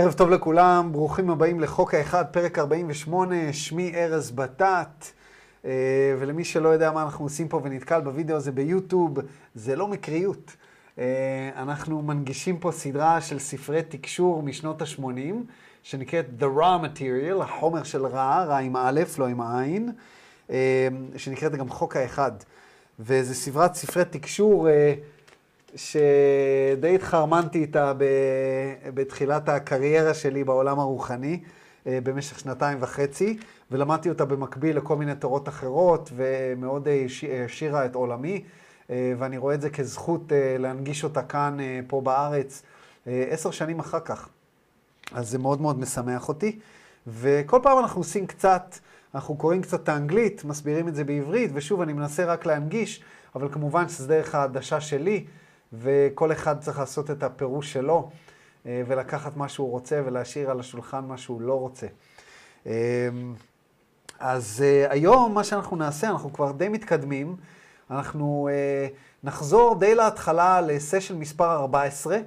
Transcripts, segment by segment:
ערב טוב לכולם, ברוכים הבאים לחוק האחד, פרק 48, שמי ארז בטט, אה, ולמי שלא יודע מה אנחנו עושים פה ונתקל בווידאו הזה ביוטיוב, זה לא מקריות. אה, אנחנו מנגישים פה סדרה של ספרי תקשור משנות ה-80, שנקראת The Raw Material, החומר של רע, רע עם א', לא עם עין, אה, שנקראת גם חוק האחד. וזו סדרת ספרי תקשור שדי התחרמנתי איתה בתחילת הקריירה שלי בעולם הרוחני במשך שנתיים וחצי, ולמדתי אותה במקביל לכל מיני תורות אחרות, ומאוד העשירה את עולמי, ואני רואה את זה כזכות להנגיש אותה כאן, פה בארץ, עשר שנים אחר כך. אז זה מאוד מאוד משמח אותי. וכל פעם אנחנו עושים קצת, אנחנו קוראים קצת את האנגלית, מסבירים את זה בעברית, ושוב, אני מנסה רק להנגיש, אבל כמובן שזה דרך העדשה שלי. וכל אחד צריך לעשות את הפירוש שלו, אה, ולקחת מה שהוא רוצה ולהשאיר על השולחן מה שהוא לא רוצה. אה, אז אה, היום מה שאנחנו נעשה, אנחנו כבר די מתקדמים, אנחנו נחזור די להתחלה לסשן מספר 14,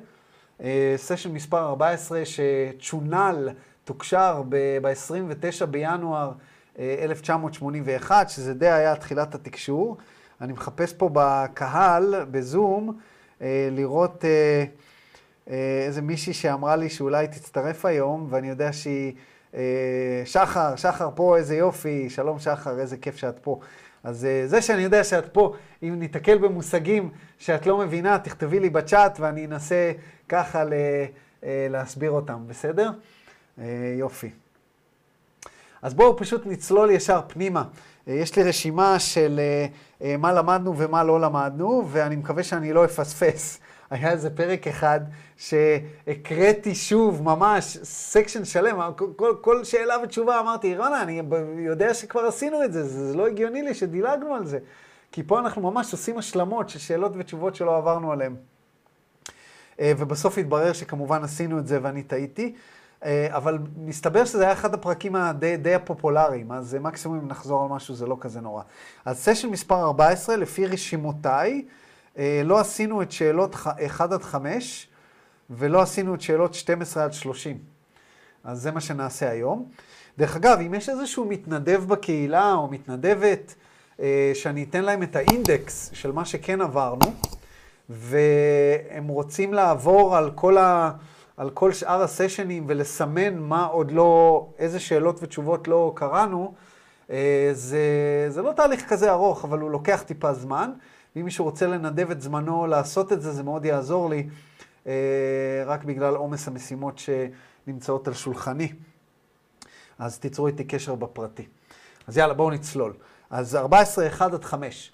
סשן מספר 14 שצ'ונל, תוקשר ב-29 בינואר 1981, שזה די היה תחילת התקשור. אני מחפש פה בקהל, בזום, לראות אה, אה, איזה מישהי שאמרה לי שאולי תצטרף היום, ואני יודע שהיא... שחר, שחר פה, איזה יופי, שלום שחר, איזה כיף שאת פה. אז זה שאני יודע שאת פה, אם ניתקל במושגים שאת לא מבינה, תכתבי לי בצ'אט ואני אנסה ככה להסביר אותם, בסדר? יופי. אז בואו פשוט נצלול ישר פנימה. יש לי רשימה של אה, מה למדנו ומה לא למדנו, ואני מקווה שאני לא אפספס. היה איזה פרק אחד שהקראתי שוב, ממש, section שלם, כל, כל שאלה ותשובה אמרתי, רונה, אני יודע שכבר עשינו את זה, זה לא הגיוני לי שדילגנו על זה. כי פה אנחנו ממש עושים השלמות של שאלות ותשובות שלא עברנו עליהן. אה, ובסוף התברר שכמובן עשינו את זה ואני טעיתי. אה, אבל מסתבר שזה היה אחד הפרקים הדי די הפופולריים, אז מקסימום אם נחזור על משהו זה לא כזה נורא. אז סשן מספר 14, לפי רשימותיי, אה, לא עשינו את שאלות 1 עד 5, ולא עשינו את שאלות 12 עד 30. אז זה מה שנעשה היום. דרך אגב, אם יש איזשהו מתנדב בקהילה או מתנדבת, אה, שאני אתן להם את האינדקס של מה שכן עברנו, והם רוצים לעבור על כל ה... על כל שאר הסשנים ולסמן מה עוד לא, איזה שאלות ותשובות לא קראנו, אה, זה, זה לא תהליך כזה ארוך, אבל הוא לוקח טיפה זמן. ואם מישהו רוצה לנדב את זמנו לעשות את זה, זה מאוד יעזור לי, אה, רק בגלל עומס המשימות שנמצאות על שולחני. אז תיצרו איתי קשר בפרטי. אז יאללה, בואו נצלול. אז 14, 1 עד 5.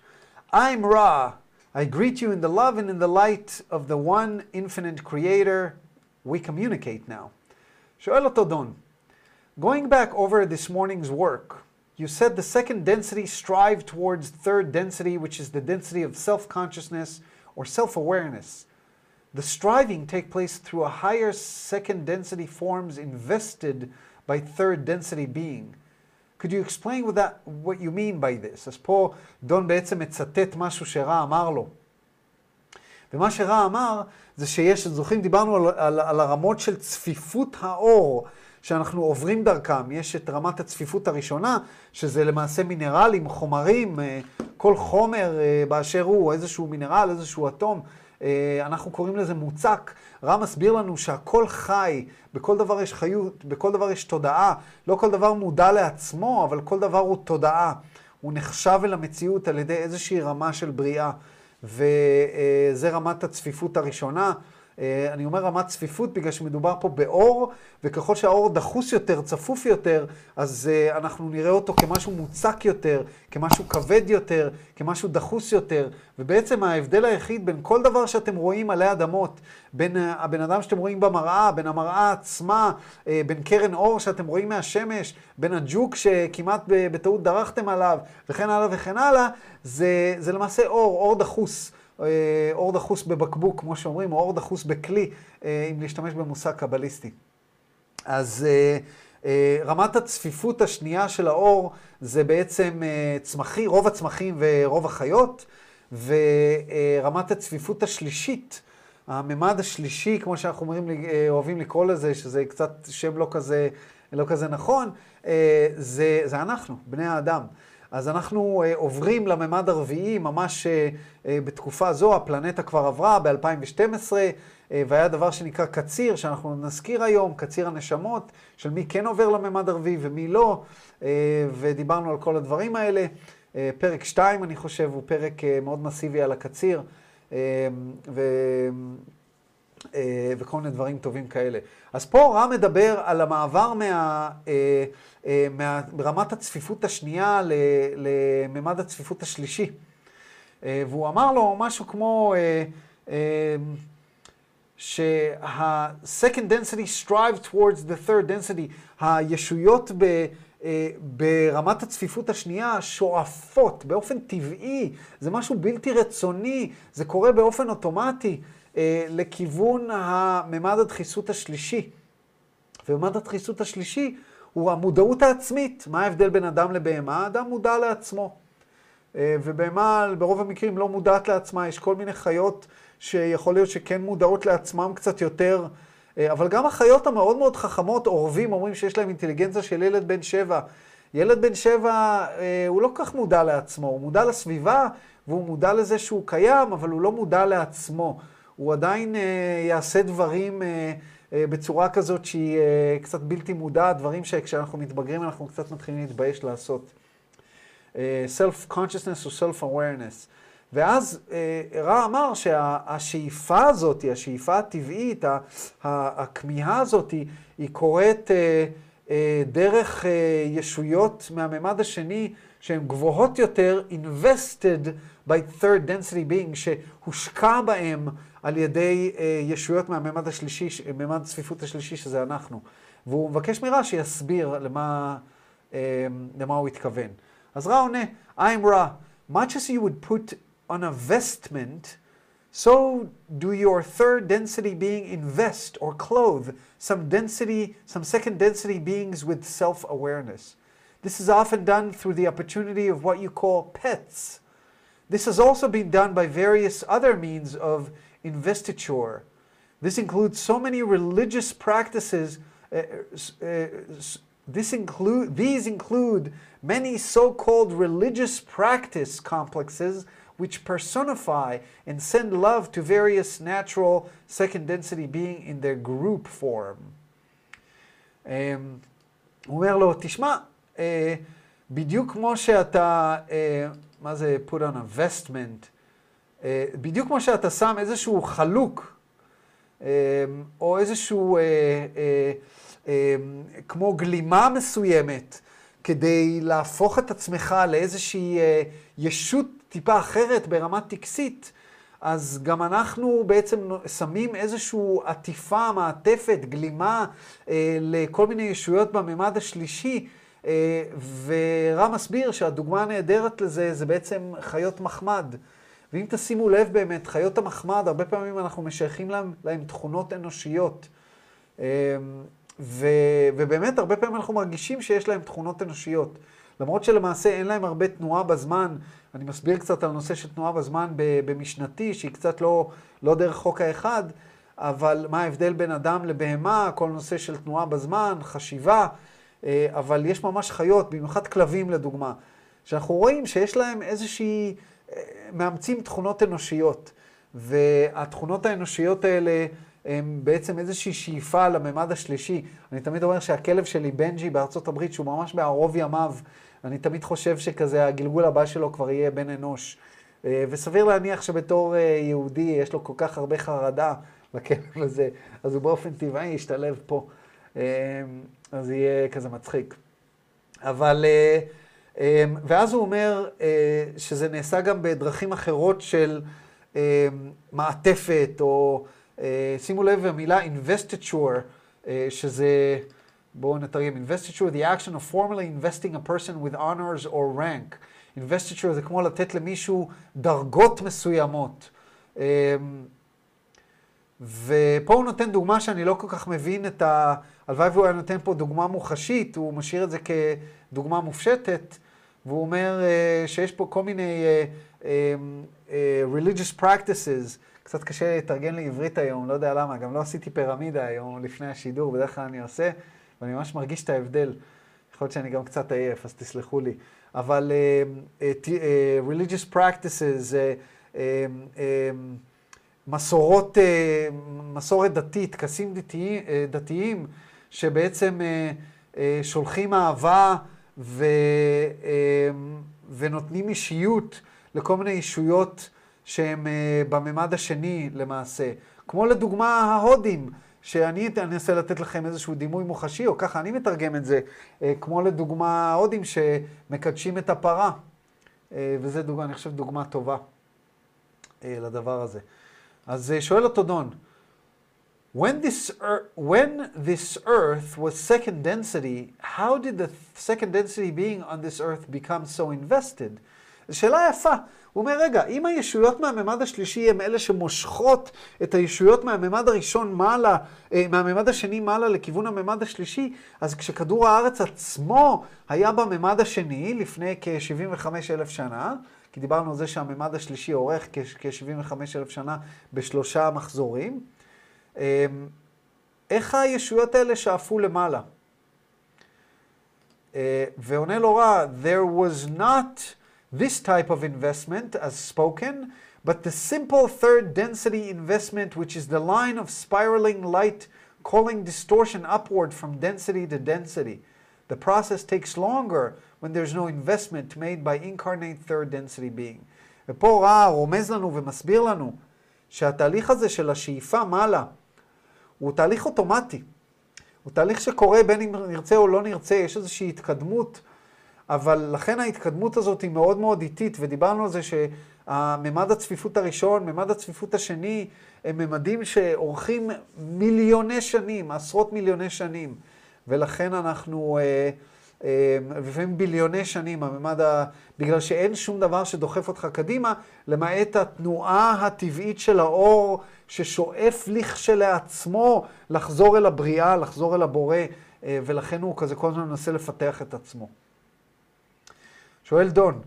I'm Ra. I greet you in the love and in the light of the one infinite creator, we communicate now. שואל אותו דון, going back over this morning's work, you said the second density strive towards third density, which is the density of self-consciousness or self-awareness. The striving take place through a higher second density forms invested by third density being. Could you explain what, that, what you mean by this? אז פה דון בעצם מצטט משהו שרע אמר לו. ומה שרע אמר זה שיש, זוכרים, דיברנו על, על, על הרמות של צפיפות האור שאנחנו עוברים דרכם. יש את רמת הצפיפות הראשונה, שזה למעשה מינרלים, חומרים, אה, כל חומר אה, באשר הוא, איזשהו מינרל, איזשהו אטום. אה, אנחנו קוראים לזה מוצק. רם מסביר לנו שהכל חי, בכל דבר יש חיות, בכל דבר יש תודעה. לא כל דבר מודע לעצמו, אבל כל דבר הוא תודעה. הוא נחשב אל המציאות על ידי איזושהי רמה של בריאה. וזה רמת הצפיפות הראשונה. אה, אני אומר רמת צפיפות בגלל שמדובר פה באור, וככל שהאור דחוס יותר, צפוף יותר, אז אה, אנחנו נראה אותו כמשהו מוצק יותר, כמשהו כבד יותר, כמשהו דחוס יותר, ובעצם ההבדל היחיד בין כל דבר שאתם רואים עלי אדמות, בין אה, הבן אדם שאתם רואים במראה, בין המראה עצמה, בין קרן אור שאתם רואים מהשמש, בין הג'וק שכמעט בטעות דרכתם עליו, וכן הלאה וכן הלאה, זה, זה למעשה אור, אור דחוס. אה, אור דחוס בבקבוק, כמו שאומרים, או אור דחוס בכלי, אה, אם להשתמש במושג קבליסטי. אז אה, רמת הצפיפות השנייה של האור זה בעצם צמחי, רוב הצמחים ורוב החיות, ורמת הצפיפות השלישית הממד השלישי, כמו שאנחנו אומרים, אוהבים לקרוא לזה, שזה קצת שם לא כזה, לא כזה נכון, זה, זה אנחנו, בני האדם. אז אנחנו אה, עוברים לממד הרביעי ממש בתקופה זו, הפלנטה כבר עברה ב-2012, והיה דבר שנקרא קציר, שאנחנו נזכיר היום, קציר הנשמות, של מי כן עובר לממד הרביעי ומי לא, ודיברנו על כל הדברים האלה. פרק 2, אני חושב, הוא פרק מאוד מסיבי על הקציר. ו... אה, וכל מיני דברים טובים כאלה. אז פה רם מדבר על המעבר מה, אה, אה, מרמת הצפיפות השנייה לממד הצפיפות השלישי. והוא אמר לו משהו כמו שה-second density strive towards the third density, הישויות ב... אה, ברמת הצפיפות השנייה שואפות באופן טבעי, זה משהו בלתי רצוני, זה קורה באופן אוטומטי אה, לכיוון הממד הדחיסות השלישי. וממד הדחיסות השלישי הוא המודעות העצמית. מה ההבדל בין אדם לבהמה? אדם מודע לעצמו. אה, ובהמה ברוב המקרים לא מודעת לעצמה, יש כל מיני חיות שיכול להיות שכן מודעות לעצמם קצת יותר. אה, אבל גם החיות המאוד מאוד חכמות, עורבים, אומרים שיש להם אינטליגנציה של ילד בן שבע. ילד בן שבע, אה, הוא לא כל כך מודע לעצמו, הוא מודע לסביבה, והוא מודע לזה שהוא קיים, אבל הוא לא מודע לעצמו. הוא עדיין יעשה דברים בצורה כזאת שהיא קצת בלתי מודעת, דברים שכשאנחנו מתבגרים אנחנו קצת מתחילים להתבייש לעשות. Self-consciousness או self-awareness. ואז אה, רע אמר שהשאיפה הזאת, השאיפה הטבעית, הכמיהה הזאת, היא קורית אה, אה, דרך ישויות מהממד השני שהן גבוהות יותר, invested by third density being, שהושקע בהם על ידי ישויות מהממד השלישי, ממד צפיפות השלישי, שזה אנחנו. והוא מבקש מרע שיסביר למה, למה הוא התכוון. אז רע עונה, I'm רע. much as you would put on a vestment, so do your third density being invest or clothe some density, some second density beings with self awareness. This is often done through the opportunity of what you call pets. This has also been done by various other means of investiture. This includes so many religious practices. Uh, uh, this include, these include many so called religious practice complexes which personify and send love to various natural second density being in their group form. Um, הוא אומר לו, תשמע, uh, בדיוק כמו שאתה, uh, מה זה put on a vestment, uh, בדיוק כמו שאתה שם איזשהו חלוק, uh, או איזשהו, uh, כמו גלימה מסוימת, כדי להפוך את עצמך לאיזושהי ישות טיפה אחרת ברמה טקסית, אז גם אנחנו בעצם שמים איזושהי עטיפה, מעטפת, גלימה אה, לכל מיני ישויות בממד השלישי, אה, ורם מסביר שהדוגמה הנהדרת לזה זה בעצם חיות מחמד. ואם תשימו לב באמת, חיות המחמד, הרבה פעמים אנחנו משייכים להם, להם תכונות אנושיות. אה, ו, ובאמת, הרבה פעמים אנחנו מרגישים שיש להם תכונות אנושיות. למרות שלמעשה אין להם הרבה תנועה בזמן, אני מסביר קצת על נושא של תנועה בזמן במשנתי, שהיא קצת לא, לא דרך חוק האחד, אבל מה ההבדל בין אדם לבהמה, כל נושא של תנועה בזמן, חשיבה, אה, אבל יש ממש חיות, במיוחד כלבים לדוגמה, שאנחנו רואים שיש להם איזושהי, מאמצים תכונות אנושיות, והתכונות האנושיות האלה הם בעצם איזושהי שאיפה לממד השלישי. אני תמיד אומר שהכלב שלי, בנג'י, בארצות הברית, שהוא ממש בערוב ימיו, אני תמיד חושב שכזה הגלגול הבא שלו כבר יהיה בן אנוש. אה, וסביר להניח שבתור אה, יהודי יש לו כל כך הרבה חרדה לכלב הזה, אז הוא באופן טבעי ישתלב פה. אה, אז יהיה כזה מצחיק. אבל, ואז הוא אומר שזה נעשה גם בדרכים אחרות של מעטפת, או שימו לב, המילה investiture, שזה... בואו נתרגם. investiture, the action of formally investing a person with honors or rank. investiture זה כמו לתת למישהו דרגות מסוימות. אמ, ופה הוא נותן דוגמה שאני לא כל כך מבין את ה... הלוואי והוא היה נותן פה דוגמה מוחשית, הוא משאיר את זה כדוגמה מופשטת, והוא אומר uh, שיש פה כל מיני uh, um, uh, religious practices, קצת קשה לתרגם לעברית היום, לא יודע למה, גם לא עשיתי פירמידה היום לפני השידור, בדרך כלל אני עושה, ואני ממש מרגיש את ההבדל. יכול להיות שאני גם קצת עייף, אז תסלחו לי. אבל uh, uh, uh, religious practices, uh, uh, uh, מסורות, uh, מסורת דתית, טקסים דתיים, uh, דתיים, שבעצם uh, uh, שולחים אהבה ו, uh, ונותנים אישיות לכל מיני אישויות שהם uh, בממד השני למעשה. כמו לדוגמה ההודים. שאני אנסה לתת לכם איזשהו דימוי מוחשי, או ככה אני מתרגם את זה, אה, כמו לדוגמה ההודים שמקדשים את הפרה, אה, וזה דוגמה, אני חושב דוגמה טובה אה, לדבר הזה. אז שואל אותו דון, When this, earth, when this earth was second density, how did the second density being on this earth become so invested? שאלה יפה. הוא אומר, רגע, אם הישויות מהממד השלישי הם אלה שמושכות את הישויות מהממד הראשון מעלה, אה, מהממד השני מעלה לכיוון הממד השלישי, אז כשכדור הארץ עצמו היה בממד השני לפני כ-75 אלף שנה, כי דיברנו על זה שהממד השלישי אורך כ-75 אלף שנה בשלושה מחזורים, אמ, איך הישויות האלה שאפו למעלה? אה, ועונה לו רע, there was not this type of investment as spoken, but the simple third density investment, which is the line of spiraling light calling distortion upward from density to density. The process takes longer when there's no investment made by incarnate third density being. ופה רע רומז לנו ומסביר לנו שהתהליך הזה של השאיפה מעלה הוא תהליך אוטומטי. הוא תהליך שקורה בין אם נרצה או לא נרצה, יש איזושהי התקדמות אבל לכן ההתקדמות הזאת היא מאוד מאוד איטית, ודיברנו על זה שהממד הצפיפות הראשון, ממד הצפיפות השני, הם ממדים שאורכים מיליוני שנים, עשרות מיליוני שנים, ולכן אנחנו, אה, אה, לפעמים ביליוני שנים, הממד ה... בגלל שאין שום דבר שדוחף אותך קדימה, למעט התנועה הטבעית של האור ששואף לכשלעצמו לחזור אל הבריאה, לחזור אל הבורא, אה, ולכן הוא כזה כל הזמן מנסה לפתח את עצמו. שואל דון,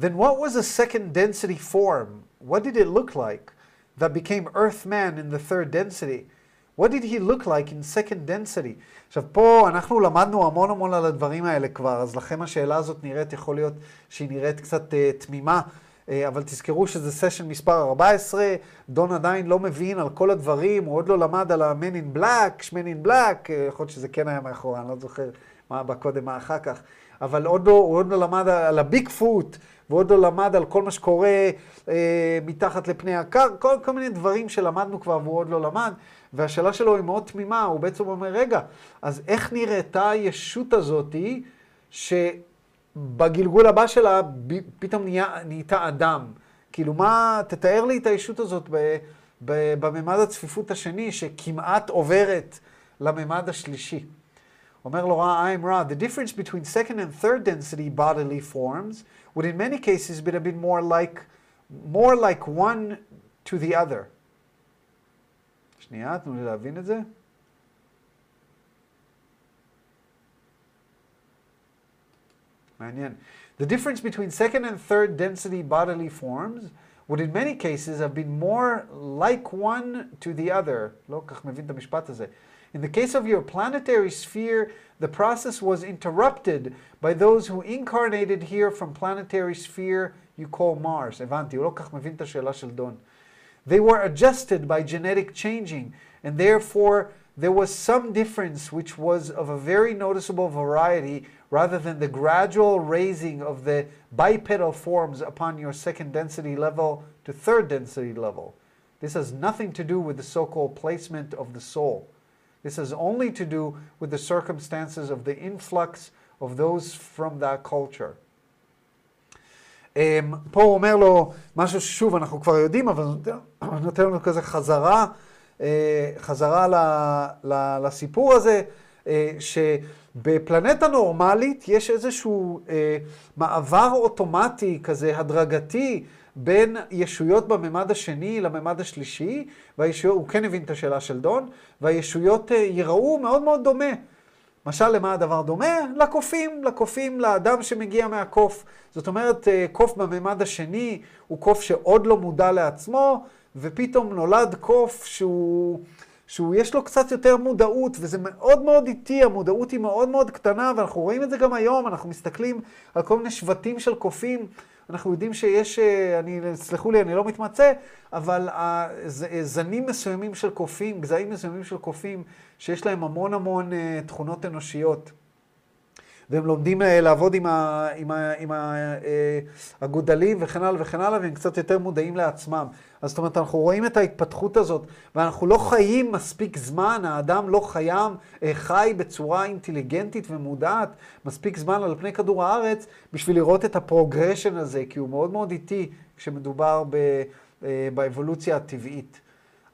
then what was a second density form? What did it look like that became Earth Man in the third density? What did he look like in second density? עכשיו פה אנחנו למדנו המון המון על הדברים האלה כבר, אז לכם השאלה הזאת נראית, יכול להיות שהיא נראית קצת uh, תמימה, אבל תזכרו שזה סשן מספר 14, דון עדיין לא מבין על כל הדברים, הוא עוד לא למד על ה-Man in Black, שמן in Black, uh, יכול להיות שזה כן היה מאחורה, אני לא זוכר מה בא קודם, מה אחר כך. אבל עוד לא, הוא עוד לא למד על הביג פוט, ועוד לא למד על כל מה שקורה אה, מתחת לפני הקר, כל, כל מיני דברים שלמדנו כבר והוא עוד לא למד, והשאלה שלו היא מאוד תמימה, הוא בעצם אומר, רגע, אז איך נראתה הישות הזאתי, שבגלגול הבא שלה פתאום נהיה, נהייתה אדם? כאילו, מה, תתאר לי את הישות הזאת בממד הצפיפות השני, שכמעט עוברת לממד השלישי. אומר לו I'm Ra, the difference between second and third density bodily forms would in many cases be a bit more like, more like one to the other. שנייה, תנו לי להבין את זה. The difference between second and third density bodily forms would in many cases have been more like one to the other. In the case of your planetary sphere, the process was interrupted by those who incarnated here from planetary sphere you call Mars. They were adjusted by genetic changing, and therefore there was some difference which was of a very noticeable variety rather than the gradual raising of the bipedal forms upon your second density level to third density level. This has nothing to do with the so-called placement of the soul. This has only to do with the circumstances of the influx of those from that culture. Um, פה הוא אומר לו משהו ששוב אנחנו כבר יודעים, אבל נותן לנו כזה חזרה, uh, חזרה ל, ל, לסיפור הזה, uh, שבפלנטה נורמלית יש איזשהו uh, מעבר אוטומטי כזה הדרגתי בין ישויות בממד השני לממד השלישי, והישויות, הוא כן הבין את השאלה של דון, והישויות אה, ייראו מאוד מאוד דומה. משל למה הדבר דומה? לקופים, לקופים, לאדם שמגיע מהקוף. זאת אומרת, אה, קוף בממד השני הוא קוף שעוד לא מודע לעצמו, ופתאום נולד קוף שהוא, שהוא יש לו קצת יותר מודעות, וזה מאוד מאוד איטי, המודעות היא מאוד מאוד קטנה, ואנחנו רואים את זה גם היום, אנחנו מסתכלים על כל מיני שבטים של קופים, אנחנו יודעים שיש, אה, אני, סלחו לי, אני לא מתמצא, אבל זנים מסוימים של קופים, גזעים מסוימים של קופים, שיש להם המון המון אה, תכונות אנושיות. והם לומדים אה, לעבוד עם, ה, עם, ה, עם הגודלים וכן הלאה וכן הלאה, והם קצת יותר מודעים לעצמם. אז זאת אומרת, אנחנו רואים את ההתפתחות הזאת, ואנחנו לא חיים מספיק זמן, האדם לא חיים, חי בצורה אינטליגנטית ומודעת מספיק זמן על פני כדור הארץ, בשביל לראות את ה progression הזה, כי הוא מאוד מאוד איטי כשמדובר ב, אה, באבולוציה הטבעית.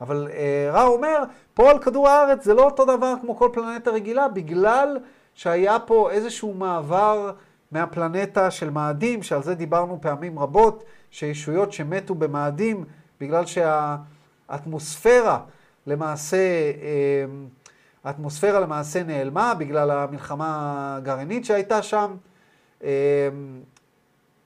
אבל אה, רא אומר, פה על כדור הארץ זה לא אותו דבר כמו כל פלנטה רגילה, בגלל שהיה פה איזשהו מעבר מהפלנטה של מאדים, שעל זה דיברנו פעמים רבות, שישויות שמתו במאדים, בגלל שהאטמוספירה למעשה, אמ, האטמוספירה למעשה נעלמה בגלל המלחמה הגרעינית שהייתה שם. אמ,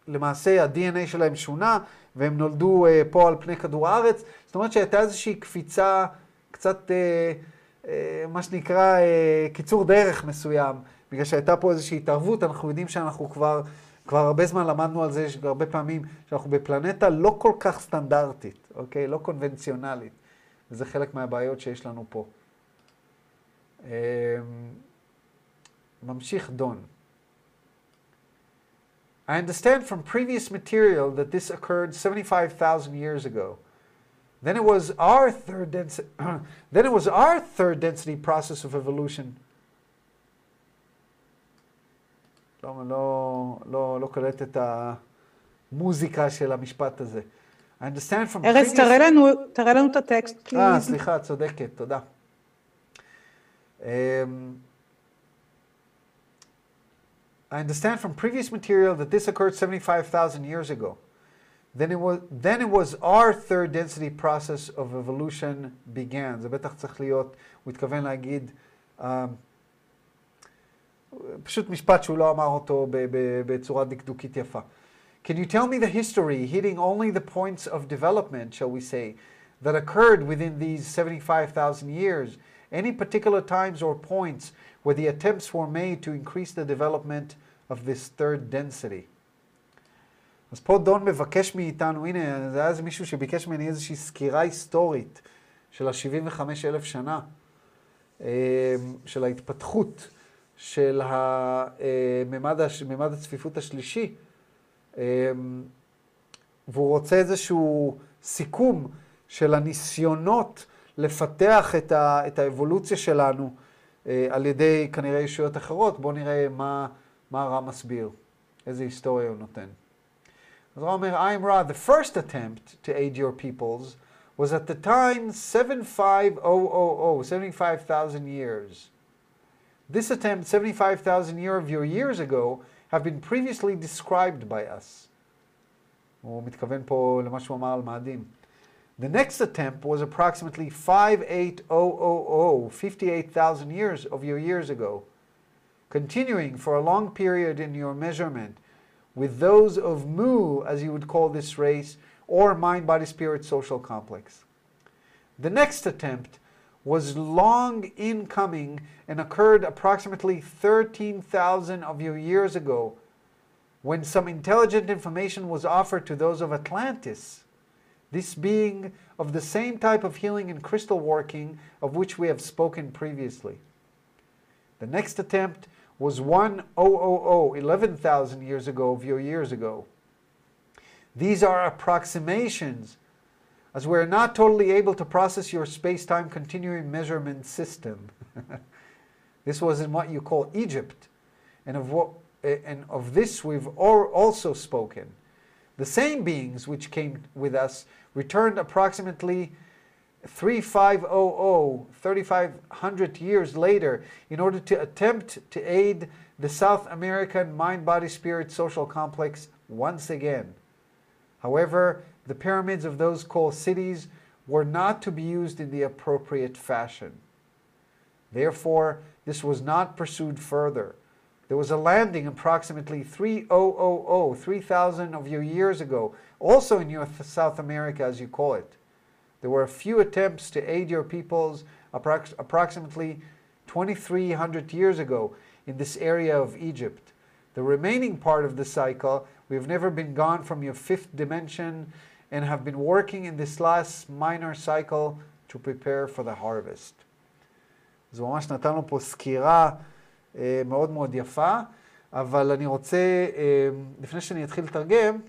למעשה ה-DNA שלהם שונה, והם נולדו אה, פה על פני כדור הארץ. זאת אומרת שהייתה איזושהי קפיצה קצת, אה, מה שנקרא, קיצור דרך מסוים, בגלל שהייתה פה איזושהי התערבות, אנחנו יודעים שאנחנו כבר כבר הרבה זמן למדנו על זה, הרבה פעמים שאנחנו בפלנטה לא כל כך סטנדרטית, אוקיי? לא קונבנציונלית. וזה חלק מהבעיות שיש לנו פה. אמ, ממשיך דון. I understand from previous material that this occurred 75,000 years ago. Then it was our third density, then it was our third density process of evolution לא, לא, לא, לא קולט את המוזיקה של המשפט הזה. I understand from ארז, previous... תראה לנו, תראה לנו את הטקסט, אה, סליחה, צודקת, תודה. Um, I understand from previous material that this occurred 75,000 years ago. Then it, was, then it was our third density process of evolution began. זה בטח צריך להיות, הוא התכוון להגיד, um, פשוט משפט שהוא לא אמר אותו בצורה דקדוקית יפה. Can you tell me the history, hitting only the points of development, shall we say, that occurred within these 75,000 years? Any particular times or points where the attempts were made to increase the development of this third density? אז פה דון מבקש מאיתנו, הנה, זה היה איזה מישהו שביקש ממני איזושהי סקירה היסטורית של ה-75 אלף שנה, של ההתפתחות של הממד ממד הצפיפות השלישי, אמ, והוא רוצה איזשהו סיכום של הניסיונות לפתח את, ה, את האבולוציה שלנו אה, על ידי כנראה ישויות אחרות. בואו נראה מה, מה רע מסביר, איזה היסטוריה הוא נותן. the first attempt to aid your peoples was at the time 75,000, 75,000 years. This attempt, 75,000 year of your years ago, have been previously described by us. הוא מתכוון פה למה שהוא אמר על מאדים. The next attempt was approximately 58,000, 58,000 years of your years ago, continuing for a long period in your measurement with those of Mu, as you would call this race, or mind, body, spirit, social complex. The next attempt was long in coming and occurred approximately 13,000 of your years ago when some intelligent information was offered to those of Atlantis, this being of the same type of healing and crystal working of which we have spoken previously. The next attempt was 1000, 11,000 years ago of your years ago. These are approximations as we're not totally able to process your space-time continuum measurement system. this was in what you call Egypt, and of what eh, and of this we've also spoken. The same beings which came with us returned approximately 3500, 3500 years later in order to attempt to aid the South American mind body spirit social complex once again. However, the pyramids of those called cities were not to be used in the appropriate fashion. Therefore, this was not pursued further. There was a landing approximately 3000, 3000 of your years ago, also in North South America, as you call it. There were a few attempts to aid your peoples approx- approximately 2,300 years ago in this area of Egypt. The remaining part of the cycle, we have never been gone from your fifth dimension and have been working in this last minor cycle to prepare for the harvest. אז הוא ממש נתן לו פה סקירה אה, מאוד מאוד יפה, אבל אני רוצה, אה, לפני שאני אתחיל לתרגם, אה,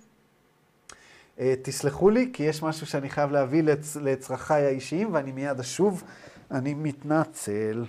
תסלחו לי, כי יש משהו שאני חייב להביא לצ, לצרכיי האישיים, ואני מיד אשוב. אני מתנצל.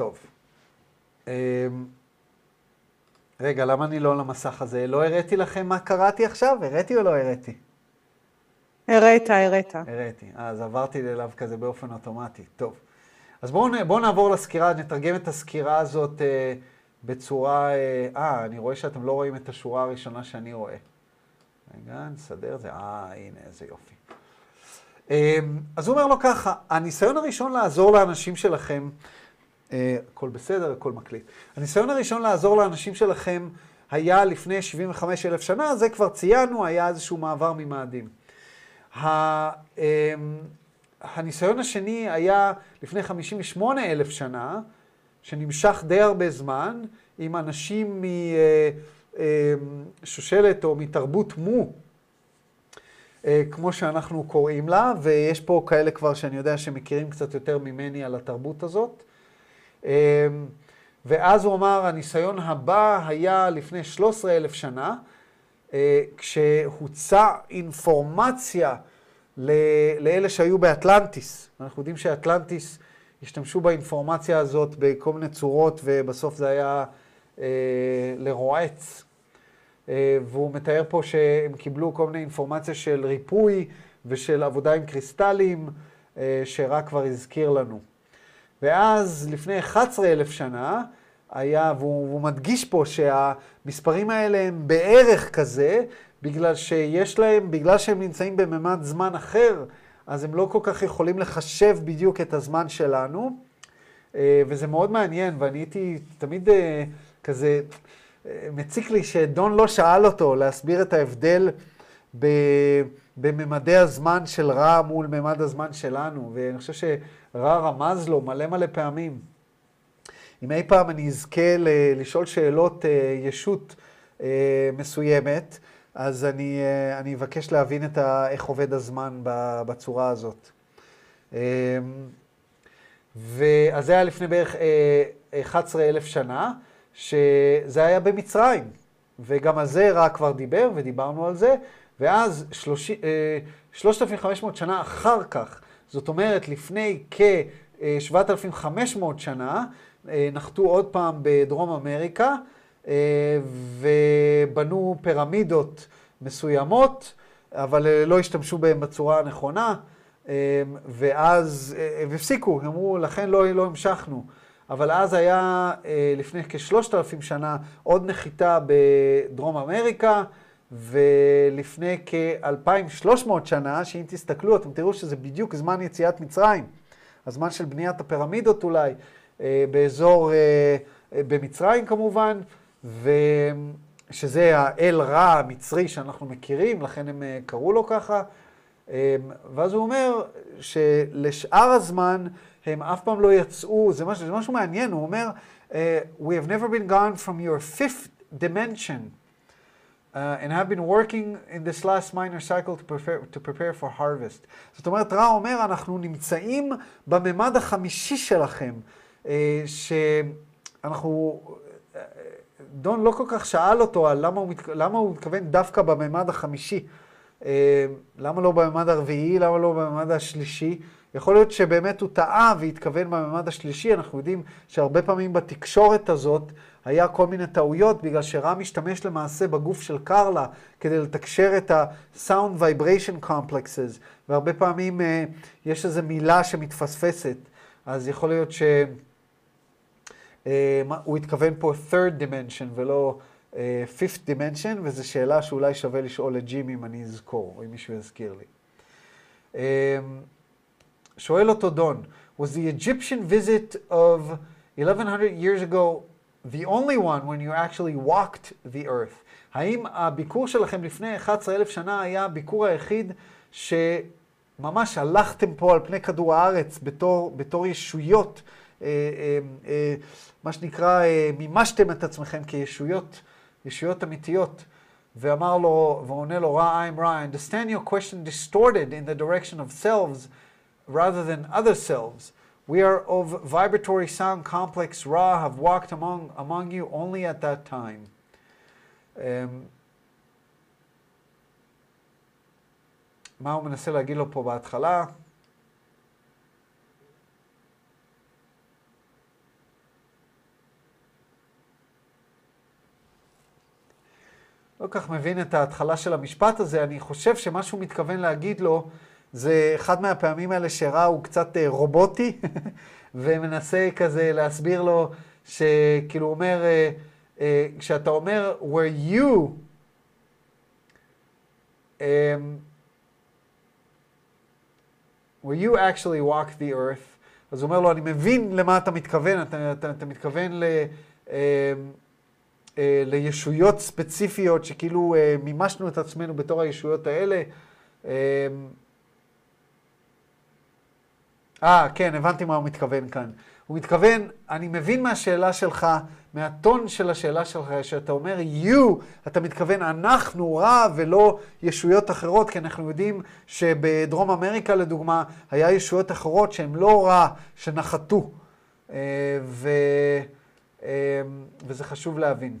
טוב. אמ, רגע, למה אני לא על המסך הזה? לא הראיתי לכם מה קראתי עכשיו? הראיתי או לא הראיתי? הראת, הראת. הראיתי. אז עברתי אליו כזה באופן אוטומטי. טוב. אז בואו בוא נעבור לסקירה, נתרגם את הסקירה הזאת אה, בצורה... אה, אה, אני רואה שאתם לא רואים את השורה הראשונה שאני רואה. רגע, נסדר את זה. אה, הנה, איזה יופי. אה, אז הוא אומר לו ככה, הניסיון הראשון לעזור לאנשים שלכם, הכל בסדר, הכל מקליט. הניסיון הראשון לעזור לאנשים שלכם היה לפני 75 אלף שנה, זה כבר ציינו, היה איזשהו מעבר ממאדים. אמ, הניסיון השני היה לפני 58 אלף שנה, שנמשך די הרבה זמן, עם אנשים משושלת או מתרבות מו, אה, כמו שאנחנו קוראים לה, ויש פה כאלה כבר שאני יודע שמכירים קצת יותר ממני על התרבות הזאת. אמ, ואז הוא אמר, הניסיון הבא היה לפני 13 אלף שנה, אה, כשהוצע אינפורמציה לאלה שהיו באטלנטיס. אנחנו יודעים שאטלנטיס השתמשו באינפורמציה הזאת בכל מיני צורות, ובסוף זה היה אה, לרועץ. אה, והוא מתאר פה שהם קיבלו כל מיני אינפורמציה של ריפוי ושל עבודה עם קריסטלים, שרק כבר הזכיר לנו. ואז לפני 11 אלף שנה, היה, והוא, והוא מדגיש פה שהמספרים האלה הם בערך כזה, בגלל שיש להם, בגלל שהם נמצאים בממד זמן אחר, אז הם לא כל כך יכולים לחשב בדיוק את הזמן שלנו, אה, וזה מאוד מעניין, ואני הייתי תמיד אה, כזה, אה, מציק לי שדון לא שאל אותו להסביר את ההבדל. בממדי הזמן של רע מול ממד הזמן שלנו, ואני חושב שרע רמז לו מלא מלא פעמים. אם אי פעם אני אזכה לשאול שאלות אה, ישות אה, מסוימת, אז אני, אה, אני אבקש להבין את ה, איך עובד הזמן בצורה הזאת. אה, ואז זה היה לפני בערך אה, 11 אלף שנה, שזה היה במצרים, וגם על זה רע כבר דיבר, ודיברנו על זה, ואז 3,500 שנה אחר כך, זאת אומרת לפני כ-7,500 שנה, נחתו עוד פעם בדרום אמריקה ובנו פירמידות מסוימות, אבל לא השתמשו בהן בצורה הנכונה, ואז הם הפסיקו, אמרו, לכן לא, לא המשכנו. אבל אז היה לפני כשלושת אלפים שנה עוד נחיתה בדרום אמריקה, ולפני כ-2,300 שנה, שאם תסתכלו, אתם תראו שזה בדיוק זמן יציאת מצרים. הזמן של בניית הפירמידות אולי, באזור, במצרים כמובן, ושזה האל רע המצרי שאנחנו מכירים, לכן הם קראו לו ככה. ואז הוא אומר שלשאר הזמן הם אף פעם לא יצאו, זה משהו, זה משהו מעניין, הוא אומר, We have never been gone from your fifth dimension. Uh, and have been working in this last minor cycle to prepare, to prepare for harvest. זאת אומרת, רע אומר, אנחנו נמצאים בממד החמישי שלכם, שאנחנו, דון לא כל כך שאל אותו על למה הוא, מת, למה הוא מתכוון דווקא בממד החמישי. למה לא בממד הרביעי, למה לא בממד השלישי? יכול להיות שבאמת הוא טעה והתכוון בממד השלישי, אנחנו יודעים שהרבה פעמים בתקשורת הזאת היה כל מיני טעויות, בגלל שרע משתמש למעשה בגוף של קרלה כדי לתקשר את ה-sound vibration complexes, והרבה פעמים uh, יש איזו מילה שמתפספסת, אז יכול להיות שהוא uh, התכוון פה third dimension ולא uh, fifth dimension, וזו שאלה שאולי שווה לשאול את ג'ימי אם אני אזכור, או אם מישהו יזכיר לי. Um, שואל אותו דון, was the Egyptian visit of 1100 years ago the only one when you actually walked the earth? האם הביקור שלכם לפני 11,000 שנה היה הביקור היחיד שממש הלכתם פה על פני כדור הארץ בתור, בתור ישויות, אה, אה, אה, מה שנקרא, אה, מימשתם את עצמכם כישויות, ישויות אמיתיות? ואמר לו, ועונה לו, רע, I'm Ra, I understand your question distorted in the direction of selves rather than other selves. We are of vibratory sound complex Ra, have walked among, among you only at that time. Um, מה הוא מנסה להגיד לו פה בהתחלה? לא כל כך מבין את ההתחלה של המשפט הזה, אני חושב שמה שהוא מתכוון להגיד לו זה אחד מהפעמים האלה שראה הוא קצת אה, רובוטי, ומנסה כזה להסביר לו, שכאילו הוא אומר, אה, אה, כשאתה אומר, where you, um, where you actually walk the earth, אז הוא אומר לו, אני מבין למה אתה מתכוון, אתה, אתה, אתה מתכוון ל... Um, לישויות ספציפיות שכאילו מימשנו את עצמנו בתור הישויות האלה. אה, כן, הבנתי מה הוא מתכוון כאן. הוא מתכוון, אני מבין מהשאלה שלך, מהטון של השאלה שלך, שאתה אומר you, אתה מתכוון אנחנו רע ולא ישויות אחרות, כי אנחנו יודעים שבדרום אמריקה לדוגמה, היה ישויות אחרות שהן לא רע, שנחתו. אה, ו... אה, וזה חשוב להבין.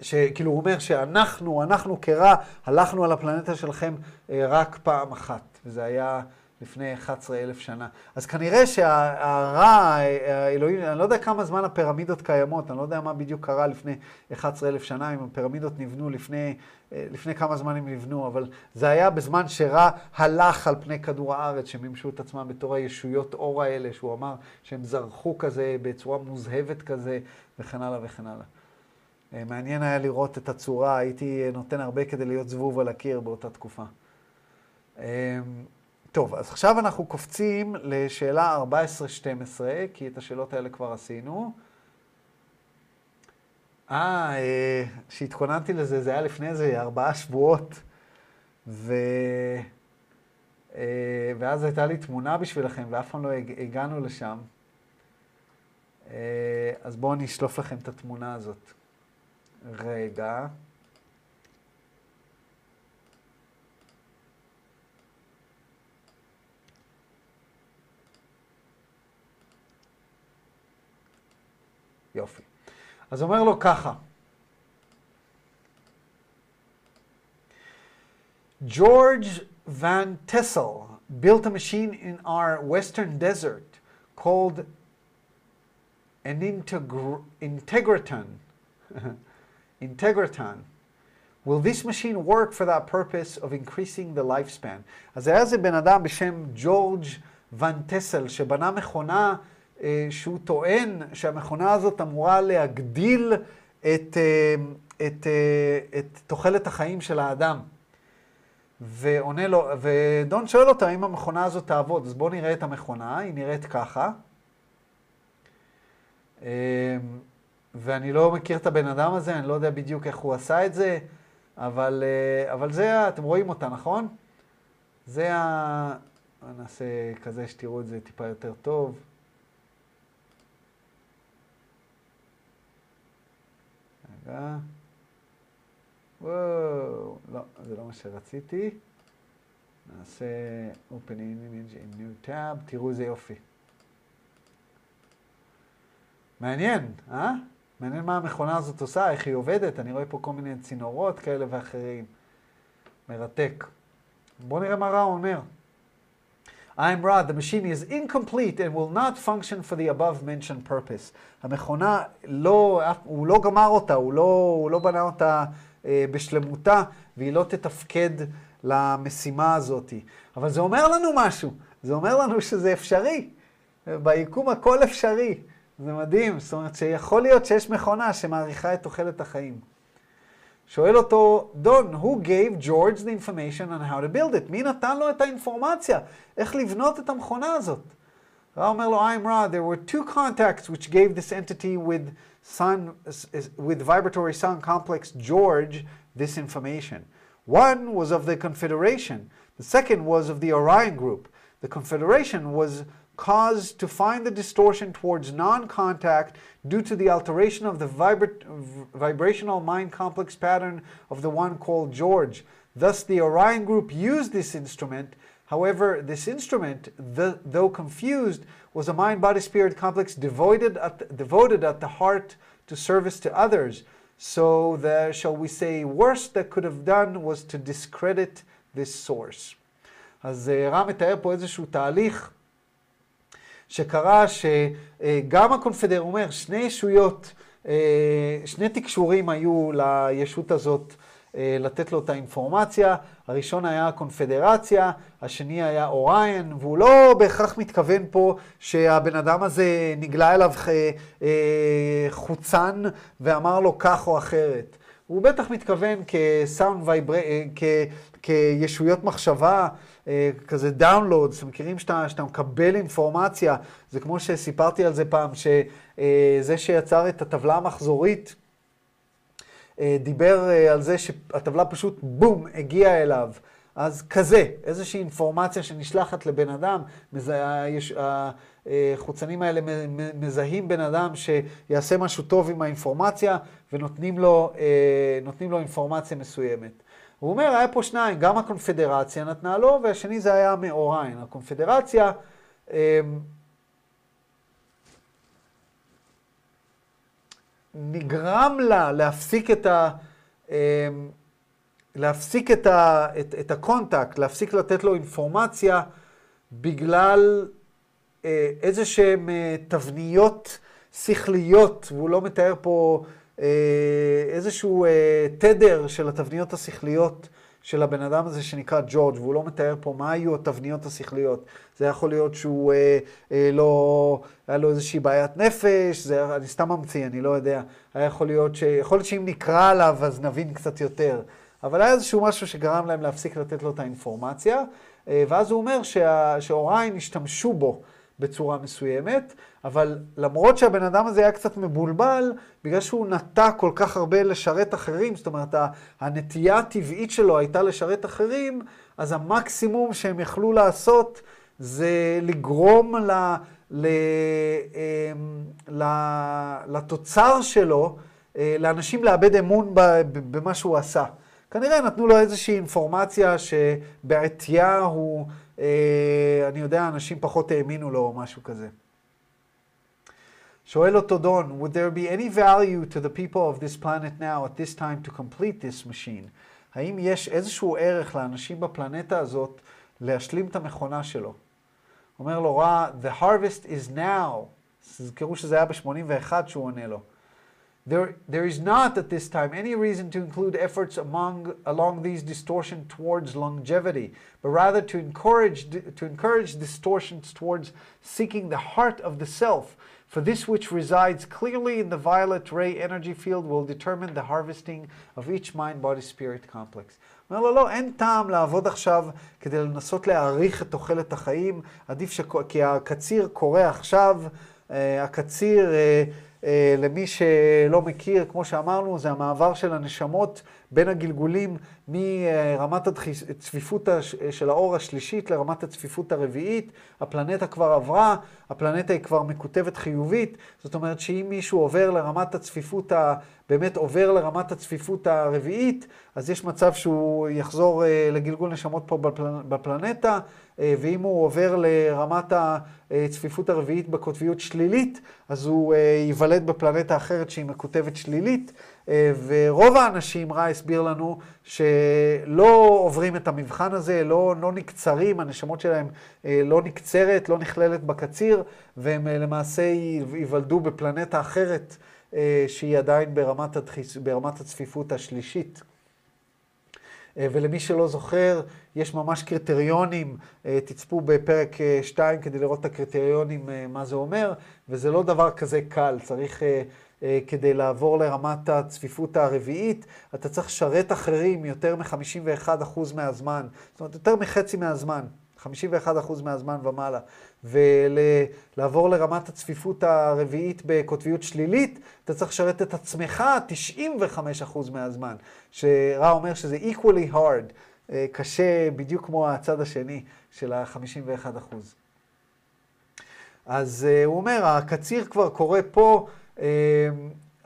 שכאילו הוא אומר שאנחנו, אנחנו כרע, הלכנו על הפלנטה שלכם אה, רק פעם אחת. וזה היה לפני 11 אלף שנה. אז כנראה שהרע, האלוהים, אני לא יודע כמה זמן הפירמידות קיימות, אני לא יודע מה בדיוק קרה לפני 11 אלף שנה, אם הפירמידות נבנו לפני, לפני כמה זמן הם נבנו, אבל זה היה בזמן שרע הלך על פני כדור הארץ, שמימשו את עצמם בתור הישויות אור האלה, שהוא אמר שהם זרחו כזה בצורה מוזהבת כזה, וכן הלאה וכן הלאה. מעניין היה לראות את הצורה, הייתי נותן הרבה כדי להיות זבוב על הקיר באותה תקופה. טוב, אז עכשיו אנחנו קופצים לשאלה 14-12, כי את השאלות האלה כבר עשינו. אה, כשהתכוננתי לזה, זה היה לפני איזה ארבעה שבועות, ו... אה, ואז הייתה לי תמונה בשבילכם, ואף פעם לא הגענו לשם. אה, אז בואו אני אשלוף לכם את התמונה הזאת. רגע. יופי. אז אומר לו ככה, George Van Tessel built a machine in our western desert called an integr integratron. integratron. Will this machine work for that purpose of increasing the lifespan? אז היה איזה בן אדם בשם ג'ורג' ון טסל שבנה מכונה אה, שהוא טוען שהמכונה הזאת אמורה להגדיל את, אה, את, אה, את תוחלת החיים של האדם. ועונה לו, ודון שואל אותה אם המכונה הזאת תעבוד, אז בואו נראה את המכונה, היא נראית ככה. ואני לא מכיר את הבן אדם הזה, אני לא יודע בדיוק איך הוא עשה את זה, אבל, אבל זה, אתם רואים אותה, נכון? זה ה... נעשה כזה שתראו את זה טיפה יותר טוב. רגע. וואו, לא, זה לא מה שרציתי. נעשה open image in new tab, תראו איזה יופי. מעניין, אה? מעניין מה המכונה הזאת עושה, איך היא עובדת, אני רואה פה כל מיני צינורות כאלה ואחרים. מרתק. בואו נראה מה רע אומר. I'm Ra, the machine is incomplete and will not function for the above mentioned purpose. המכונה, לא, הוא לא גמר אותה, הוא לא, הוא לא בנה אותה אה, בשלמותה, והיא לא תתפקד למשימה הזאת. אבל זה אומר לנו משהו, זה אומר לנו שזה אפשרי. ביקום הכל אפשרי. זה מדהים, זאת אומרת שיכול להיות שיש מכונה שמאריכה את תוחלת החיים. שואל אותו דון, who gave George the information on how to build it? מי נתן לו את האינפורמציה? איך לבנות את המכונה הזאת? רע אומר לו, I'm Ra, there were two contacts which gave this entity with sun, with vibratory sun complex George this information. One was of the Confederation. The second was of the Orion group. The Confederation was caused to find the distortion towards non-contact due to the alteration of the vibra- vibrational mind complex pattern of the one called George. Thus, the Orion group used this instrument. However, this instrument, the, though confused, was a mind-body-spirit complex devoted at, devoted at the heart to service to others. So the, shall we say, worst that could have done was to discredit this source. אז רם מתאר פה איזשהו תהליך שקרה שגם הקונפדר אומר, שני ישויות, שני תקשורים היו לישות הזאת לתת לו את האינפורמציה. הראשון היה הקונפדרציה, השני היה אוריין, והוא לא בהכרח מתכוון פה שהבן אדם הזה נגלה אליו חוצן ואמר לו כך או אחרת. הוא בטח מתכוון כסאונד וייבר... כ... כישויות מחשבה, כזה דאונלוד, אתם מכירים שאתה, שאתה מקבל אינפורמציה, זה כמו שסיפרתי על זה פעם, שזה שיצר את הטבלה המחזורית, דיבר על זה שהטבלה פשוט בום, הגיעה אליו. אז כזה, איזושהי אינפורמציה שנשלחת לבן אדם, החוצנים האלה מזהים בן אדם שיעשה משהו טוב עם האינפורמציה ונותנים לו, לו אינפורמציה מסוימת. הוא אומר, היה פה שניים, גם הקונפדרציה נתנה לו, והשני זה היה מאוריין. הקונפדרציה, נגרם לה להפסיק את ה... להפסיק את, ה, את, את ה contact, להפסיק לתת לו אינפורמציה בגלל אה, איזה שהן אה, תבניות שכליות, והוא לא מתאר פה איזשהו אה, תדר של התבניות השכליות של הבן אדם הזה שנקרא ג'ורג', והוא לא מתאר פה מה היו התבניות השכליות. זה יכול להיות שהוא אה, אה, לא, היה לו איזושהי בעיית נפש, זה, אני סתם ממציא, אני לא יודע. היה יכול להיות ש... יכול להיות שאם נקרא עליו אז נבין קצת יותר. אבל היה איזשהו משהו שגרם להם להפסיק לתת לו את האינפורמציה, אה, ואז הוא אומר שה, שאוריין השתמשו בו בצורה מסוימת, אבל למרות שהבן אדם הזה היה קצת מבולבל, בגלל שהוא נטה כל כך הרבה לשרת אחרים, זאת אומרת, הנטייה הטבעית שלו הייתה לשרת אחרים, אז המקסימום שהם יכלו לעשות זה לגרום ל, ל, אמ, ל, לתוצר שלו, אה, לאנשים לאבד אמון במה שהוא עשה. כנראה נתנו לו איזושהי אינפורמציה שבעטייה הוא, אה, אני יודע, אנשים פחות האמינו לו או משהו כזה. שואל אותו דון, would there be any value to the people of this planet now at this time to complete this machine? האם יש איזשהו ערך לאנשים בפלנטה הזאת להשלים את המכונה שלו? אומר לו רע, the harvest is now. תזכרו שזה היה ב-81 שהוא עונה לו. There, there is not at this time any reason to include efforts among, along these distortions towards longevity, but rather to encourage, to encourage distortions towards seeking the heart of the self. For this which resides clearly in the violet ray energy field will determine the harvesting of each mind, body, spirit complex. אומר לו, לא, אין טעם לעבוד עכשיו כדי לנסות להאריך את תוחלת החיים, עדיף ש... כי הקציר קורה עכשיו, הקציר... למי שלא מכיר, כמו שאמרנו, זה המעבר של הנשמות בין הגלגולים מרמת הצפיפות של האור השלישית לרמת הצפיפות הרביעית. הפלנטה כבר עברה, הפלנטה היא כבר מקוטבת חיובית, זאת אומרת שאם מישהו עובר לרמת הצפיפות, ה... באמת עובר לרמת הצפיפות הרביעית, אז יש מצב שהוא יחזור לגלגול נשמות פה בפלנטה, ואם הוא עובר לרמת הצפיפות הרביעית בקוטביות שלילית, אז הוא ייוולד. בפלנטה אחרת שהיא מקוטבת שלילית, אה, ורוב האנשים, רע הסביר לנו, שלא עוברים את המבחן הזה, לא, לא נקצרים, הנשמות שלהם אה, לא נקצרת, לא נכללת בקציר, והם אה, למעשה ייוולדו בפלנטה אחרת שהיא עדיין ברמת, הדחיס, ברמת הצפיפות השלישית. ולמי שלא זוכר, יש ממש קריטריונים, תצפו בפרק 2 כדי לראות את הקריטריונים, מה זה אומר, וזה לא דבר כזה קל, צריך אה, כדי לעבור לרמת הצפיפות הרביעית, אתה צריך לשרת אחרים יותר מ-51% מהזמן, זאת אומרת, יותר מחצי מהזמן, 51% מהזמן ומעלה. ולעבור לרמת הצפיפות הרביעית בקוטביות שלילית, אתה צריך לשרת את עצמך 95% מהזמן, שרע אומר שזה equally hard, אה, קשה בדיוק כמו הצד השני של ה-51%. אז אה, הוא אומר, הקציר כבר קורה פה,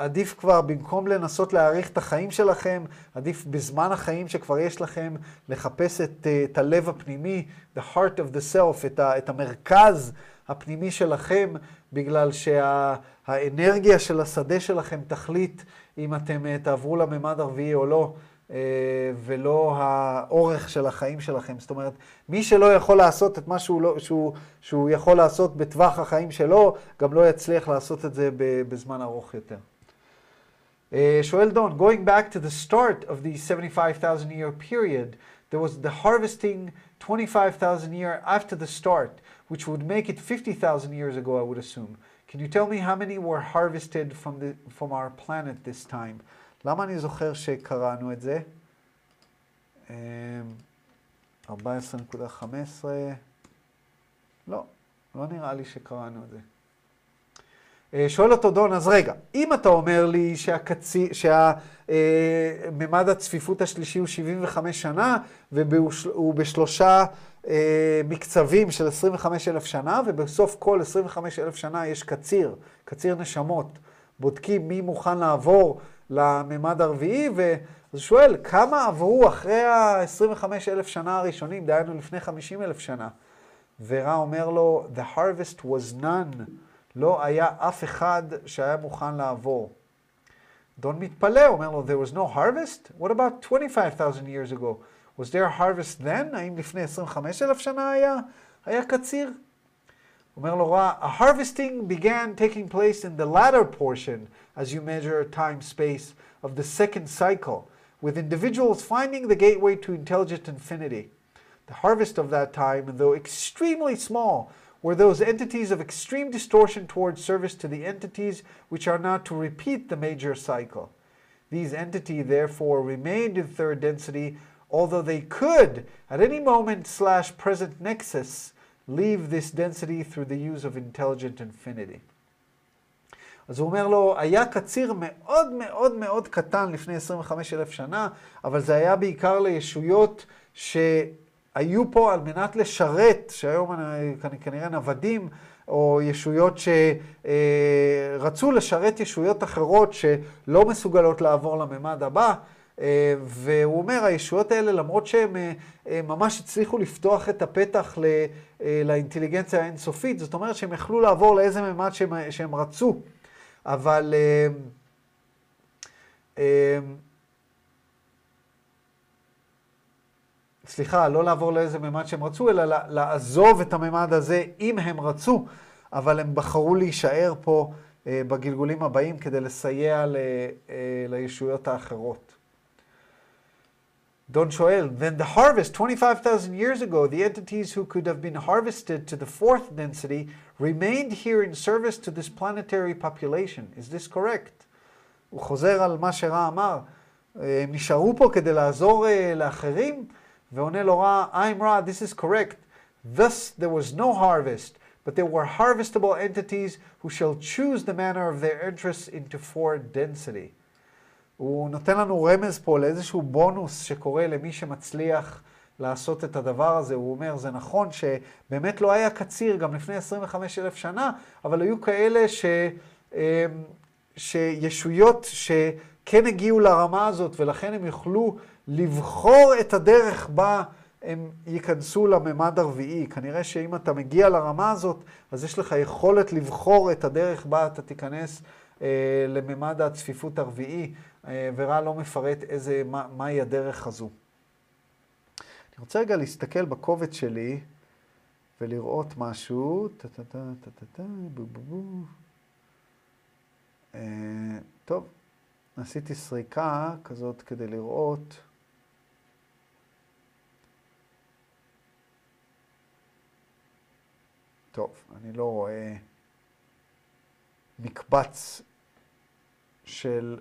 עדיף כבר, במקום לנסות להעריך את החיים שלכם, עדיף בזמן החיים שכבר יש לכם, לחפש את, אה, את הלב הפנימי, the heart of the self, את, ה, את המרכז הפנימי שלכם, בגלל שהאנרגיה שה, של השדה שלכם תחליט אם אתם אה, תעברו לממד הרביעי או לא. אה, ולא האורך של החיים שלכם. זאת אומרת, מי שלא יכול לעשות את מה שהוא, לא, שהוא, שהוא יכול לעשות בטווח החיים שלו, גם לא יצליח לעשות את זה בזמן ארוך יותר. אה, שואל דון, going back to the start of the 75,000 year period, there was the harvesting 25,000 year after the start, which would make it 50,000 years ago, I would assume. Can you tell me how many were harvested from, the, from our planet this time? למה אני זוכר שקראנו את זה? 14.15, לא, לא נראה לי שקראנו את זה. אה, שואל אותו דון, אז רגע, אם אתה אומר לי שהממד אה, הצפיפות השלישי הוא 75 שנה, והוא בשלושה אה, מקצבים של 25 אלף שנה, ובסוף כל 25 אלף שנה יש קציר, קציר נשמות. בודקים מי מוכן לעבור לממד הרביעי, ואז שואל, כמה עברו אחרי ה-25 אלף שנה הראשונים, דהיינו לפני 50 אלף שנה? ורע אומר לו, The harvest was none. לא היה אף אחד שהיה מוכן לעבור. דון מתפלא, אומר לו, there was no harvest? What about 25,000 years ago? Was there a harvest then? האם לפני 25 אלף שנה היה, היה קציר? אומר לו רע, a harvesting began taking place in the latter portion, as you measure time space, of the second cycle, with individuals finding the gateway to intelligent infinity. The harvest of that time, though extremely small, were those entities of extreme distortion towards service to the entities which are now to repeat the major cycle. These entities therefore remained in third density, although they could, at any moment slash present nexus, leave this density through the use of intelligent infinity. אז הוא אומר לו, היה קציר מאוד מאוד מאוד קטן לפני 25 אלף שנה, אבל זה היה בעיקר לישויות שהיו פה על מנת לשרת, שהיום כנראה נוודים, או ישויות שרצו לשרת ישויות אחרות שלא מסוגלות לעבור לממד הבא. אה, והוא אומר, הישויות האלה, למרות שהם אה, אה, ממש הצליחו לפתוח את הפתח לאינטליגנציה האינסופית, זאת אומרת שהם יכלו לעבור לאיזה ממד שהם, שהם רצו, אבל... סליחה, לא לעבור לאיזה ממד שהם רצו, אלא לעזוב את הממד הזה אם הם רצו, אבל הם בחרו להישאר פה בגלגולים הבאים כדי לסייע לישויות האחרות. Don Shoel, then the harvest 25,000 years ago, the entities who could have been harvested to the fourth density remained here in service to this planetary population. Is this correct? הוא חוזר על מה שרע אמר. הם נשארו פה כדי לעזור לאחרים, ועונה לו רע, I'm רע, this is correct. Thus there was no harvest, but there were harvestable entities who shall choose the manner of their entrance into fourth density. הוא נותן לנו רמז פה לאיזשהו בונוס שקורה למי שמצליח לעשות את הדבר הזה. הוא אומר, זה נכון שבאמת לא היה קציר גם לפני 25 אלף שנה, אבל היו כאלה ש... אמ, שישויות שכן הגיעו לרמה הזאת, ולכן הם יוכלו לבחור את הדרך בה הם ייכנסו לממד הרביעי. כנראה שאם אתה מגיע לרמה הזאת, אז יש לך יכולת לבחור את הדרך בה אתה תיכנס אה, לממד הצפיפות הרביעי, ורע לא מפרט איזה, מה, מהי הדרך הזו. אני רוצה רגע להסתכל בקובץ שלי ולראות משהו. אה, טוב, עשיתי סריקה כזאת כדי לראות. טוב, אני לא רואה מקבץ של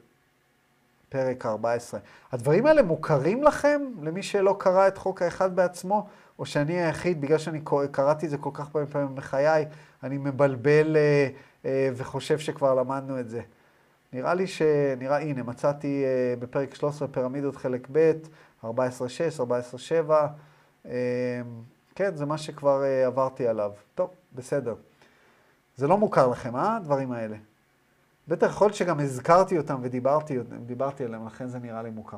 פרק 14. הדברים האלה מוכרים לכם, למי שלא קרא את חוק האחד בעצמו, או שאני היחיד, בגלל שאני קראתי את זה כל כך הרבה פעמים בחיי, אני מבלבל אה, אה, וחושב שכבר למדנו את זה. נראה לי ש... נראה, הנה, מצאתי אה, בפרק 13 פירמידות חלק ב', 14-6, 14-7. אה, כן, זה מה שכבר אה, עברתי עליו. טוב, בסדר. זה לא מוכר לכם, אה? הדברים האלה. בטח יכול להיות שגם הזכרתי אותם ודיברתי עליהם, לכן זה נראה לי מוכר.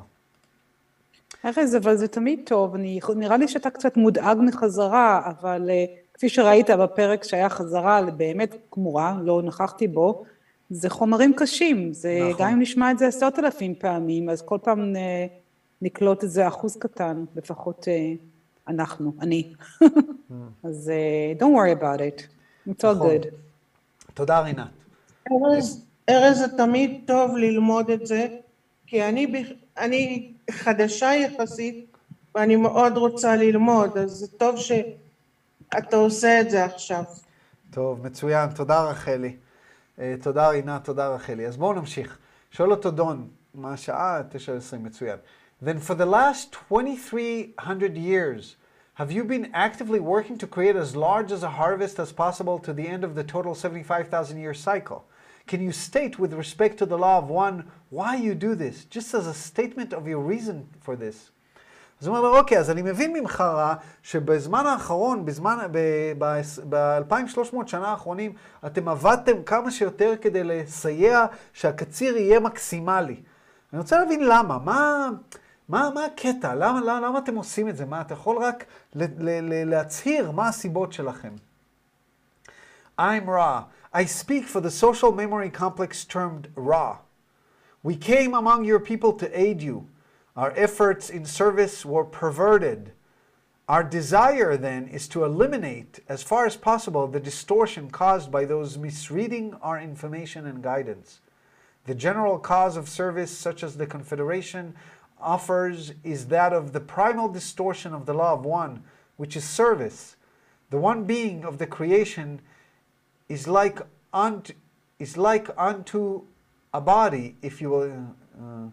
ארז, אבל זה תמיד טוב, אני, נראה לי שאתה קצת מודאג מחזרה, אבל uh, כפי שראית בפרק שהיה חזרה באמת גמורה, לא נכחתי בו, זה חומרים קשים, זה, נכון. גם אם נשמע את זה עשרות אלפים פעמים, אז כל פעם uh, נקלוט איזה אחוז קטן, לפחות uh, אנחנו, אני. mm. אז don't worry about it, it's all נכון. good. תודה רינת. ארז, ארז, זה תמיד טוב ללמוד את זה, כי אני, אני חדשה יחסית, ואני מאוד רוצה ללמוד, אז זה טוב שאתה עושה את זה עכשיו. טוב, מצוין, תודה רחלי. תודה רינת, תודה רחלי. אז בואו נמשיך. שואל אותו דון, מה השעה? 9:20, מצוין. Then for the last 2,300 years, have you been actively working to create as large as a harvest as possible to the end of the total 75,000 year cycle? Can you state with respect to the law of one why you do this, just as a statement of your reason for this? אז הוא אומר לו, אוקיי, אז אני מבין ממך רע, שבזמן האחרון, בזמן, ב-2300 שנה האחרונים, אתם עבדתם כמה שיותר כדי לסייע שהקציר יהיה מקסימלי. אני רוצה להבין למה, מה, מה, מה הקטע? למה, למה, למה אתם עושים את זה? מה, אתה יכול רק ל, ל, ל, להצהיר מה הסיבות שלכם. I'm Ra. I speak for the social memory complex termed Ra. We came among your people to aid you. Our efforts in service were perverted. Our desire then is to eliminate, as far as possible, the distortion caused by those misreading our information and guidance. The general cause of service, such as the Confederation offers, is that of the primal distortion of the law of one, which is service. The one being of the creation is like unto, is like unto a body, if you will. Uh,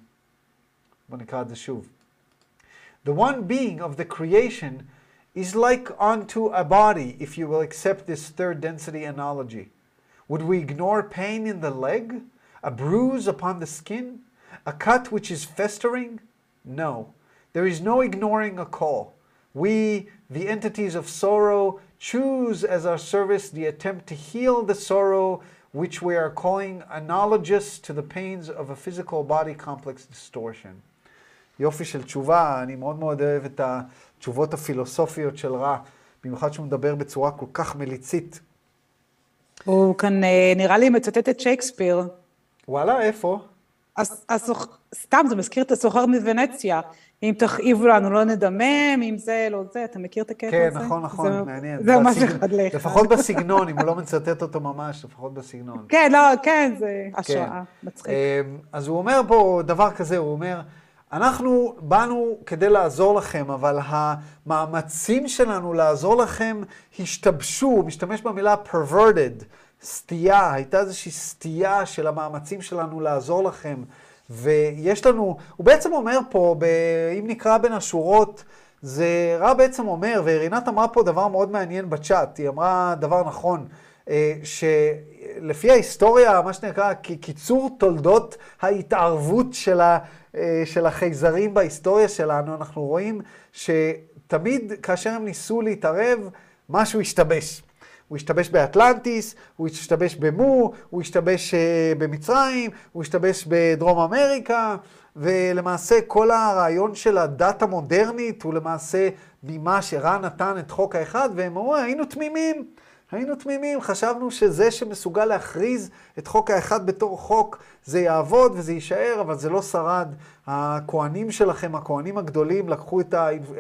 the one being of the creation is like unto a body, if you will accept this third density analogy. Would we ignore pain in the leg, a bruise upon the skin, a cut which is festering? No. There is no ignoring a call. We, the entities of sorrow, choose as our service the attempt to heal the sorrow which we are calling analogous to the pains of a physical body complex distortion. יופי של תשובה, אני מאוד מאוד אוהב את התשובות הפילוסופיות של רע, במיוחד שהוא מדבר בצורה כל כך מליצית. הוא כאן נראה לי מצטט את שייקספיר. וואלה, איפה? סתם, זה מזכיר את הסוחר מוונציה. אם תכאיבו לנו לא נדמם, אם זה לא זה, אתה מכיר את הקטע כן, הזה? כן, נכון, נכון, זה, מעניין. זה ממש אחד לאחד. לפחות בסגנון, אם הוא לא מצטט אותו ממש, לפחות בסגנון. כן, לא, כן, זה השראה, כן. מצחיק. אז הוא אומר פה דבר כזה, הוא אומר, אנחנו באנו כדי לעזור לכם, אבל המאמצים שלנו לעזור לכם השתבשו, הוא משתמש במילה perverted, סטייה, הייתה איזושהי סטייה של המאמצים שלנו לעזור לכם. ויש לנו, הוא בעצם אומר פה, ב, אם נקרא בין השורות, זה רע בעצם אומר, ורינת אמרה פה דבר מאוד מעניין בצ'אט, היא אמרה דבר נכון, אה, שלפי ההיסטוריה, מה שנקרא, קיצור תולדות ההתערבות של, ה, אה, של החייזרים בהיסטוריה שלנו, אנחנו רואים שתמיד כאשר הם ניסו להתערב, משהו השתבש. הוא השתבש באטלנטיס, הוא השתבש במו, הוא השתבש uh, במצרים, הוא השתבש בדרום אמריקה, ולמעשה כל הרעיון של הדת המודרנית הוא למעשה ממה שרע נתן את חוק האחד, והם אמרו, היינו תמימים. היינו תמימים, חשבנו שזה שמסוגל להכריז את חוק האחד בתור חוק, זה יעבוד וזה יישאר, אבל זה לא שרד. הכוהנים שלכם, הכוהנים הגדולים, לקחו את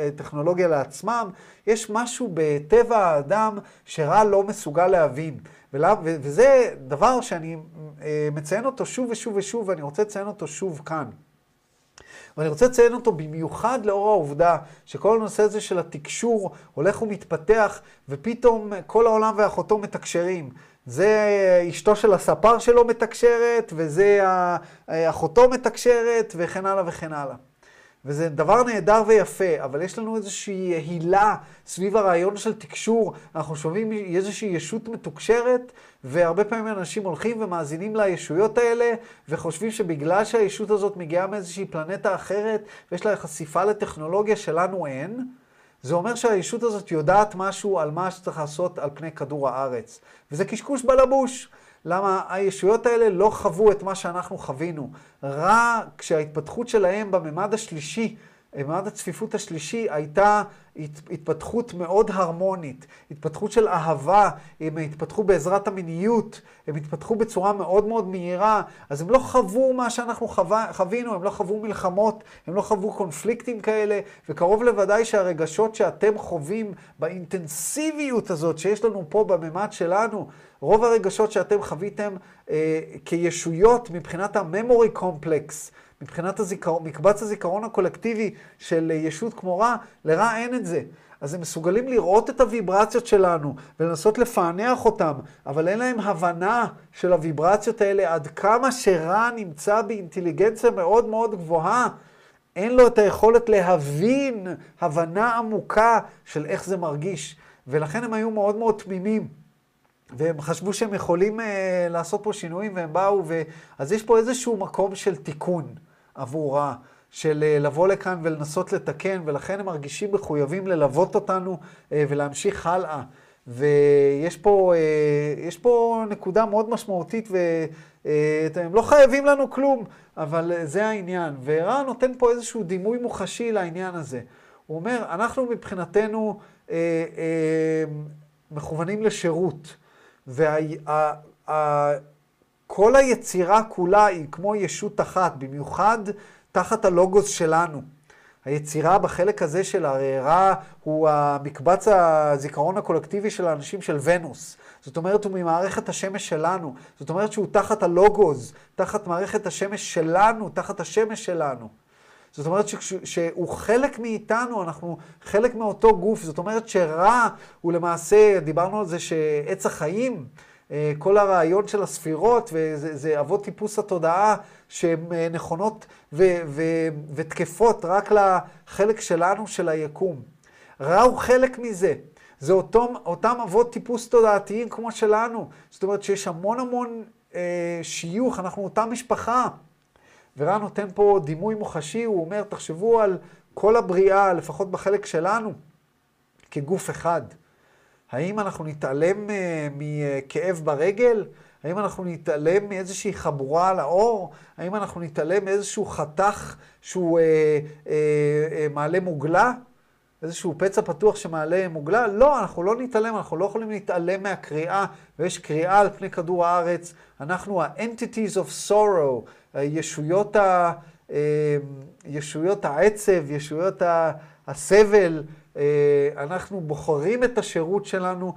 הטכנולוגיה לעצמם. יש משהו בטבע האדם שרע לא מסוגל להבין. וזה דבר שאני אה, מציין אותו שוב ושוב ושוב, ואני רוצה לציין אותו שוב כאן. ואני רוצה לציין אותו במיוחד לאור העובדה שכל הנושא הזה של התקשור הולך ומתפתח, ופתאום כל העולם ואחותו מתקשרים. זה אשתו של הספר שלו מתקשרת, וזה אחותו מתקשרת, וכן הלאה וכן הלאה. וזה דבר נהדר ויפה, אבל יש לנו איזושהי הילה סביב הרעיון של תקשור. אנחנו שומעים איזושהי ישות מתוקשרת, והרבה פעמים אנשים הולכים ומאזינים לישויות האלה, וחושבים שבגלל שהישות הזאת מגיעה מאיזושהי פלנטה אחרת, ויש לה חשיפה לטכנולוגיה שלנו אין, זה אומר שהישות הזאת יודעת משהו על מה שצריך לעשות על פני כדור הארץ. וזה קשקוש בלבוש. למה הישויות האלה לא חוו את מה שאנחנו חווינו. רע כשההתפתחות שלהם בממד השלישי, בממד הצפיפות השלישי, הייתה התפתחות מאוד הרמונית, התפתחות של אהבה, הם התפתחו בעזרת המיניות, הם התפתחו בצורה מאוד מאוד מהירה, אז הם לא חוו מה שאנחנו חווה, חווינו, הם לא חוו מלחמות, הם לא חוו קונפליקטים כאלה, וקרוב לוודאי שהרגשות שאתם חווים באינטנסיביות הזאת שיש לנו פה בממד שלנו, רוב הרגשות שאתם חוויתם אה, כישויות מבחינת הממורי קומפלקס, מבחינת הזיכרון, מקבץ הזיכרון הקולקטיבי של ישות כמו רע, לרע אין את זה. אז הם מסוגלים לראות את הוויברציות שלנו ולנסות לפענח אותם, אבל אין להם הבנה של הוויברציות האלה עד כמה שרע נמצא באינטליגנציה מאוד מאוד גבוהה. אין לו את היכולת להבין הבנה עמוקה של איך זה מרגיש. ולכן הם היו מאוד מאוד תמימים. והם חשבו שהם יכולים uh, לעשות פה שינויים, והם באו, ו... אז יש פה איזשהו מקום של תיקון. עבורה, של אה, לבוא לכאן ולנסות לתקן, ולכן הם מרגישים מחויבים ללוות אותנו אה, ולהמשיך הלאה. ויש פה, אה, פה נקודה מאוד משמעותית, והם לא חייבים לנו כלום, אבל זה העניין. ורע נותן פה איזשהו דימוי מוחשי לעניין הזה. הוא אומר, אנחנו מבחינתנו אה, אה, מכוונים לשירות, וה... כל היצירה כולה היא כמו ישות אחת, במיוחד תחת הלוגוס שלנו. היצירה בחלק הזה של הרערה הוא המקבץ הזיכרון הקולקטיבי של האנשים של ונוס. זאת אומרת, הוא ממערכת השמש שלנו. זאת אומרת שהוא תחת הלוגוס, תחת מערכת השמש שלנו, תחת השמש שלנו. זאת אומרת שכש, שהוא חלק מאיתנו, אנחנו חלק מאותו גוף. זאת אומרת שרע הוא למעשה, דיברנו על זה שעץ החיים, אה, כל הרעיון של הספירות, וזה אבות טיפוס התודעה, שהן אה, נכונות ו- ו- ותקפות רק לחלק שלנו, של היקום. רע הוא חלק מזה. זה אותו, אותם אבות טיפוס תודעתיים כמו שלנו. זאת אומרת שיש המון המון אה, שיוך, אנחנו אותה משפחה. ורע נותן פה דימוי מוחשי, הוא אומר, תחשבו על כל הבריאה, לפחות בחלק שלנו, כגוף אחד. האם אנחנו נתעלם אה, מכאב ברגל? האם אנחנו נתעלם מאיזושהי חבורה על האור? האם אנחנו נתעלם מאיזשהו חתך שהוא אה, אה, אה, מעלה מוגלה? איזשהו פצע פתוח שמעלה מוגלה? לא, אנחנו לא נתעלם, אנחנו לא יכולים להתעלם מהקריאה, ויש קריאה על פני כדור הארץ. אנחנו ה-entities of sorrow, ישויות, ה, אה, ישויות העצב, ישויות הסבל, אה, אנחנו בוחרים את השירות שלנו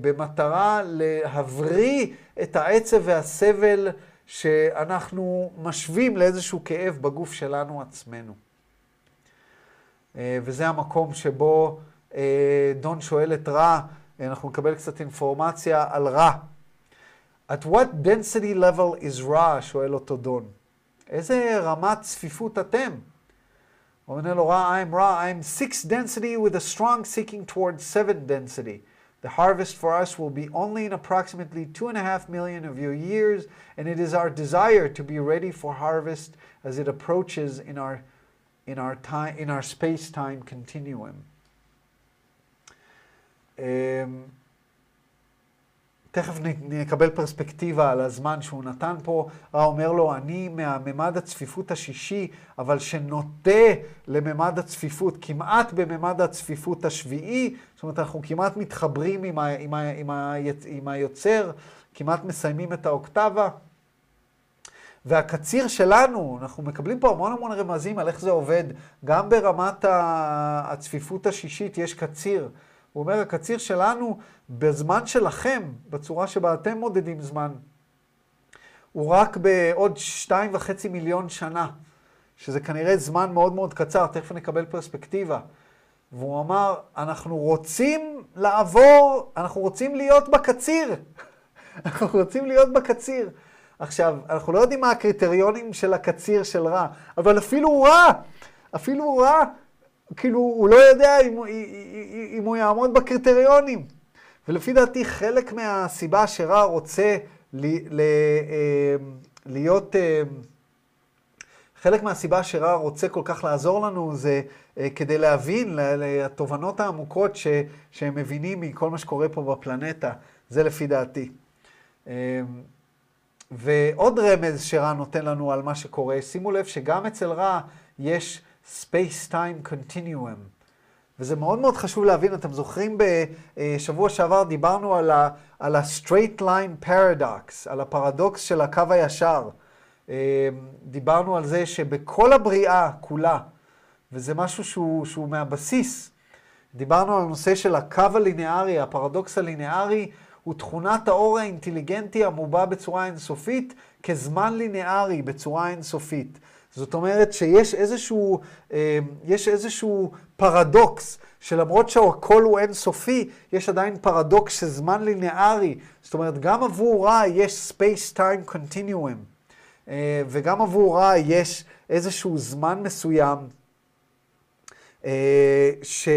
במטרה להבריא את העצב והסבל שאנחנו משווים לאיזשהו כאב בגוף שלנו עצמנו. אה, וזה המקום שבו דון שואל את רע, אנחנו נקבל קצת אינפורמציה על רע. At what density level is רע? שואל אותו דון. איזה רמת צפיפות אתם? אומר לו, I'm Ra, I'm six density with a strong seeking towards seven density. The harvest for us will be only in approximately two and a half million of your years, and it is our desire to be ready for harvest as it approaches in our, in our, time, in our space-time continuum. Um, תכף נקבל פרספקטיבה על הזמן שהוא נתן פה. רע אומר לו, אני מהממד הצפיפות השישי, אבל שנוטה לממד הצפיפות, כמעט בממד הצפיפות השביעי, זאת אומרת, אנחנו כמעט מתחברים עם, ה, עם, ה, עם, ה, עם היוצר, כמעט מסיימים את האוקטבה. והקציר שלנו, אנחנו מקבלים פה המון המון רמזים על איך זה עובד. גם ברמת הצפיפות השישית יש קציר. הוא אומר, הקציר שלנו, בזמן שלכם, בצורה שבה אתם מודדים זמן, הוא רק בעוד שתיים וחצי מיליון שנה, שזה כנראה זמן מאוד מאוד קצר, תכף נקבל פרספקטיבה. והוא אמר, אנחנו רוצים לעבור, אנחנו רוצים להיות בקציר. אנחנו רוצים להיות בקציר. עכשיו, אנחנו לא יודעים מה הקריטריונים של הקציר של רע, אבל אפילו רע, אפילו רע, כאילו, הוא לא יודע אם, אם הוא יעמוד בקריטריונים. ולפי דעתי, חלק מהסיבה שרע רוצה לי, ל, אה, להיות... אה, חלק מהסיבה שרע רוצה כל כך לעזור לנו זה אה, כדי להבין לתובנות העמוקות ש, שהם מבינים מכל מה שקורה פה בפלנטה. זה לפי דעתי. ועוד רמז שרע נותן לנו על מה שקורה, שימו לב שגם אצל רע יש Space-Time Continuum. וזה מאוד מאוד חשוב להבין, אתם זוכרים בשבוע שעבר דיברנו על ה-Straight Line Paradox, על הפרדוקס של הקו הישר. אה, דיברנו על זה שבכל הבריאה כולה, וזה משהו שהוא, שהוא מהבסיס, דיברנו על הנושא של הקו הלינארי, הפרדוקס הלינארי, הוא תכונת האור האינטליגנטי המובע בצורה אינסופית כזמן לינארי בצורה אינסופית. זאת אומרת שיש איזשהו, אה, יש איזשהו פרדוקס, שלמרות שהכל הוא אינסופי, יש עדיין פרדוקס של זמן לינארי. זאת אומרת, גם עבור רע יש space-time continuum, אה, וגם עבור רע יש איזשהו זמן מסוים, אה, ש...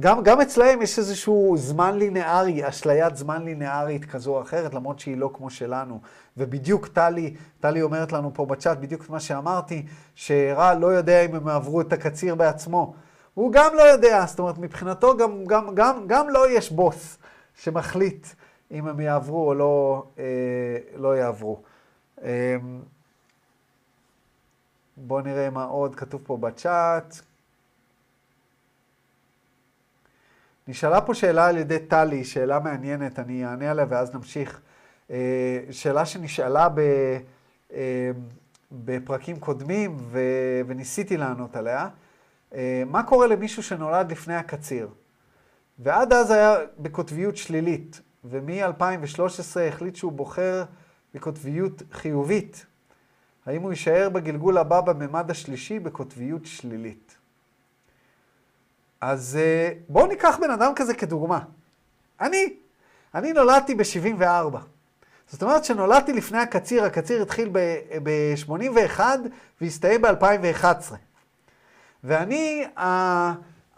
גם, גם אצלהם יש איזשהו זמן לינארי, אשליית זמן לינארית כזו או אחרת, למרות שהיא לא כמו שלנו. ובדיוק טלי, טלי אומרת לנו פה בצ'אט, בדיוק את מה שאמרתי, שרע לא יודע אם הם עברו את הקציר בעצמו. הוא גם לא יודע, זאת אומרת, מבחינתו גם, גם, גם, גם לא יש בוס שמחליט אם הם יעברו או לא, אה, לא יעברו. אה, בואו נראה מה עוד כתוב פה בצ'אט. נשאלה פה שאלה על ידי טלי, שאלה מעניינת, אני אענה עליה ואז נמשיך. אה, שאלה שנשאלה ב, אה, בפרקים קודמים ו, וניסיתי לענות עליה. אה, מה קורה למישהו שנולד לפני הקציר? ועד אז היה בקוטביות שלילית, ומ-2013 החליט שהוא בוחר בקוטביות חיובית. האם הוא יישאר בגלגול הבא בממד השלישי בקוטביות שלילית? אז בואו ניקח בן אדם כזה כדוגמה. אני, אני נולדתי ב-74. זאת אומרת שנולדתי לפני הקציר, הקציר התחיל ב-81 והסתיים ב-2011. ואני,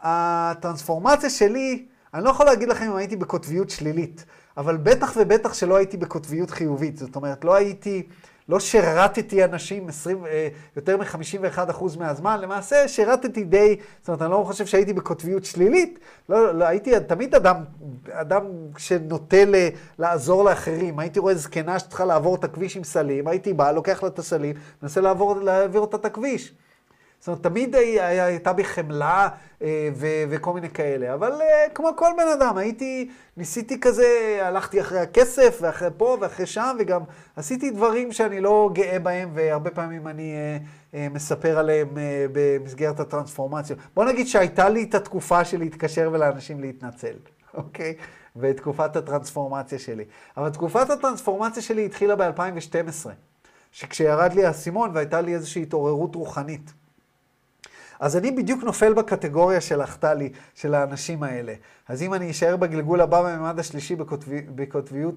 הטרנספורמציה שלי, אני לא יכול להגיד לכם אם הייתי בקוטביות שלילית, אבל בטח ובטח שלא הייתי בקוטביות חיובית. זאת אומרת, לא הייתי... לא שירתתי אנשים 20, אה, יותר מ-51% מהזמן, למעשה שירתתי די, זאת אומרת, אני לא חושב שהייתי בקוטביות שלילית, לא, לא הייתי תמיד אדם, אדם שנוטה ל, לעזור לאחרים. הייתי רואה זקנה שצריכה לעבור את הכביש עם סלים, הייתי בא, לוקח לה את הסלים, מנסה לעבור, להעביר אותה את הכביש. זאת אומרת, תמיד הייתה בי חמלה אה, ו- וכל מיני כאלה. אבל אה, כמו כל בן אדם, הייתי, ניסיתי כזה, הלכתי אחרי הכסף, ואחרי פה ואחרי שם, וגם עשיתי דברים שאני לא גאה בהם, והרבה פעמים אני אה, מספר עליהם במסגרת הטרנספורמציה. בוא נגיד שהייתה לי את התקופה של להתקשר ולאנשים להתנצל, אוקיי? בתקופת הטרנספורמציה שלי. אבל תקופת הטרנספורמציה שלי התחילה ב-2012, שכשירד לי האסימון והייתה לי איזושהי התעוררות רוחנית. אז אני בדיוק נופל בקטגוריה של החטלי, של האנשים האלה. אז אם אני אשאר בגלגול הבא בממד השלישי בקוטבי, בקוטביות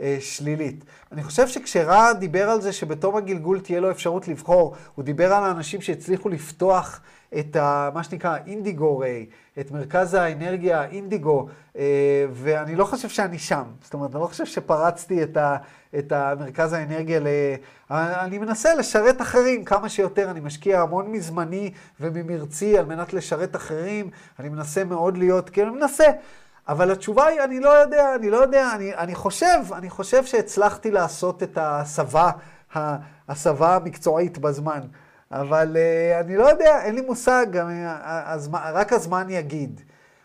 אה, שלילית. אני חושב שכשרע דיבר על זה שבתום הגלגול תהיה לו אפשרות לבחור, הוא דיבר על האנשים שהצליחו לפתוח את ה, מה שנקרא אינדיגו ריי, את מרכז האנרגיה האינדיגו, אה, ואני לא חושב שאני שם. זאת אומרת, אני לא חושב שפרצתי את, ה, את המרכז האנרגיה ל... אני מנסה לשרת אחרים כמה שיותר, אני משקיע המון מזמני וממרצי על מנת לשרת אחרים, אני מנסה מאוד להיות, כאילו, אני מנסה. אבל התשובה היא, אני לא יודע, אני לא יודע, אני, אני חושב, אני חושב שהצלחתי לעשות את ההסבה, ההסבה המקצועית בזמן. אבל uh, אני לא יודע, אין לי מושג, הזמן, רק הזמן יגיד.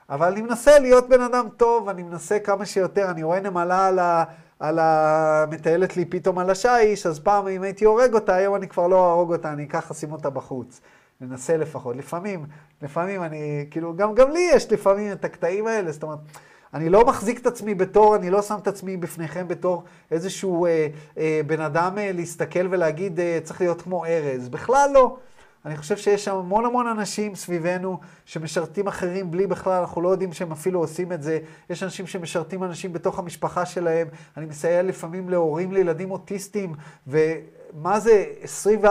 אבל אני מנסה להיות בן אדם טוב, אני מנסה כמה שיותר, אני רואה נמלה על ה... על המטיילת לי פתאום על השיש, אז פעם אם הייתי הורג אותה, היום אני כבר לא אהרוג אותה, אני אקח אשים אותה בחוץ. ננסה לפחות. לפעמים, לפעמים אני, כאילו, גם, גם לי יש לפעמים את הקטעים האלה, זאת אומרת, אני לא מחזיק את עצמי בתור, אני לא שם את עצמי בפניכם בתור איזשהו אה, אה, בן אדם אה, להסתכל ולהגיד, אה, צריך להיות כמו ארז. בכלל לא. אני חושב שיש שם המון המון אנשים סביבנו שמשרתים אחרים בלי בכלל, אנחנו לא יודעים שהם אפילו עושים את זה. יש אנשים שמשרתים אנשים בתוך המשפחה שלהם. אני מסייע לפעמים להורים לילדים אוטיסטים, ומה זה 24-7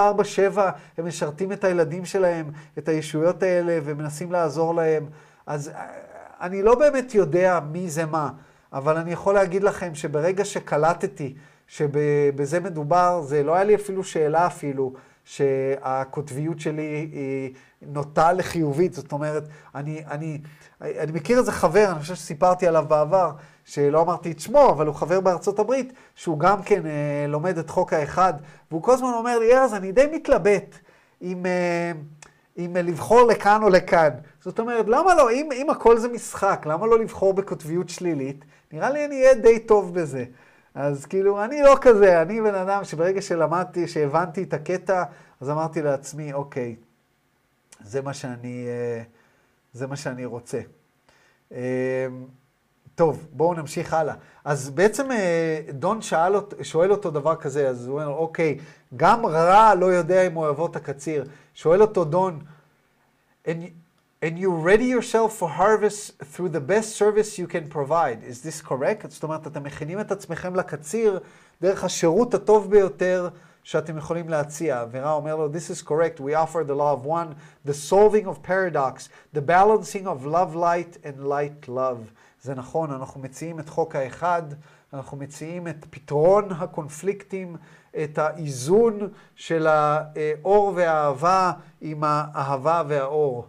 הם משרתים את הילדים שלהם, את הישויות האלה, ומנסים לעזור להם. אז אה, אני לא באמת יודע מי זה מה, אבל אני יכול להגיד לכם שברגע שקלטתי שבזה מדובר, זה לא היה לי אפילו שאלה אפילו. שהקוטביות שלי היא נוטה לחיובית, זאת אומרת, אני, אני, אני מכיר איזה חבר, אני חושב שסיפרתי עליו בעבר, שלא אמרתי את שמו, אבל הוא חבר בארצות הברית, שהוא גם כן אה, לומד את חוק האחד, והוא כל הזמן אומר לי, ארז, אני די מתלבט אם, אה, אם לבחור לכאן או לכאן. זאת אומרת, למה לא, אם, אם הכל זה משחק, למה לא לבחור בקוטביות שלילית? נראה לי אני אהיה די טוב בזה. אז כאילו, אני לא כזה, אני בן אדם שברגע שלמדתי, שהבנתי את הקטע, אז אמרתי לעצמי, אוקיי, זה מה שאני, אה, זה מה שאני רוצה. אה, טוב, בואו נמשיך הלאה. אז בעצם אה, דון שאל, שואל אותו דבר כזה, אז הוא אומר, אוקיי, גם רע לא יודע אם הוא יבוא את הקציר. שואל אותו דון, and, you ready yourself for harvest through the best service you can provide. Is this correct? זאת אומרת, אתם מכינים את עצמכם לקציר דרך השירות הטוב ביותר שאתם יכולים להציע. ורע אומר לו, this is correct, we offer the law of one, the solving of paradox, the balancing of love light and light love. זה נכון, אנחנו מציעים את חוק האחד, אנחנו מציעים את פתרון הקונפליקטים, את האיזון של האור והאהבה עם האהבה והאור.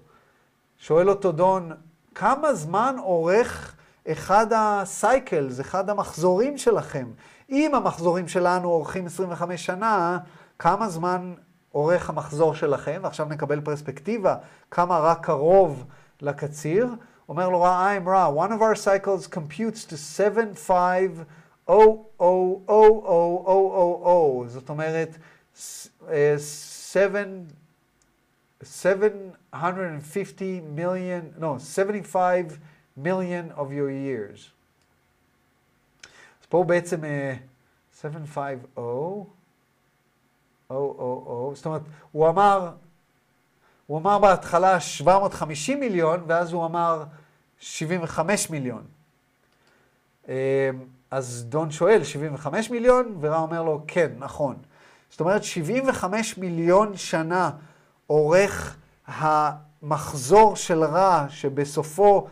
שואל אותו דון, כמה זמן אורך אחד הסייקלס, אחד המחזורים שלכם? אם המחזורים שלנו אורכים 25 שנה, כמה זמן אורך המחזור שלכם? ועכשיו נקבל פרספקטיבה, כמה רק קרוב לקציר. אומר לו רע, I'm רע, one of our cycles computes to 7500000, זאת אומרת, 7... 750 million, no, 75 million of your years. אז פה בעצם uh, 750, 000, זאת אומרת, הוא אמר, הוא אמר בהתחלה 750 מיליון, ואז הוא אמר 75 מיליון. Uh, אז דון שואל, 75 מיליון? ורע אומר לו, כן, נכון. זאת אומרת, 75 מיליון שנה עורך המחזור של רע, שבסופו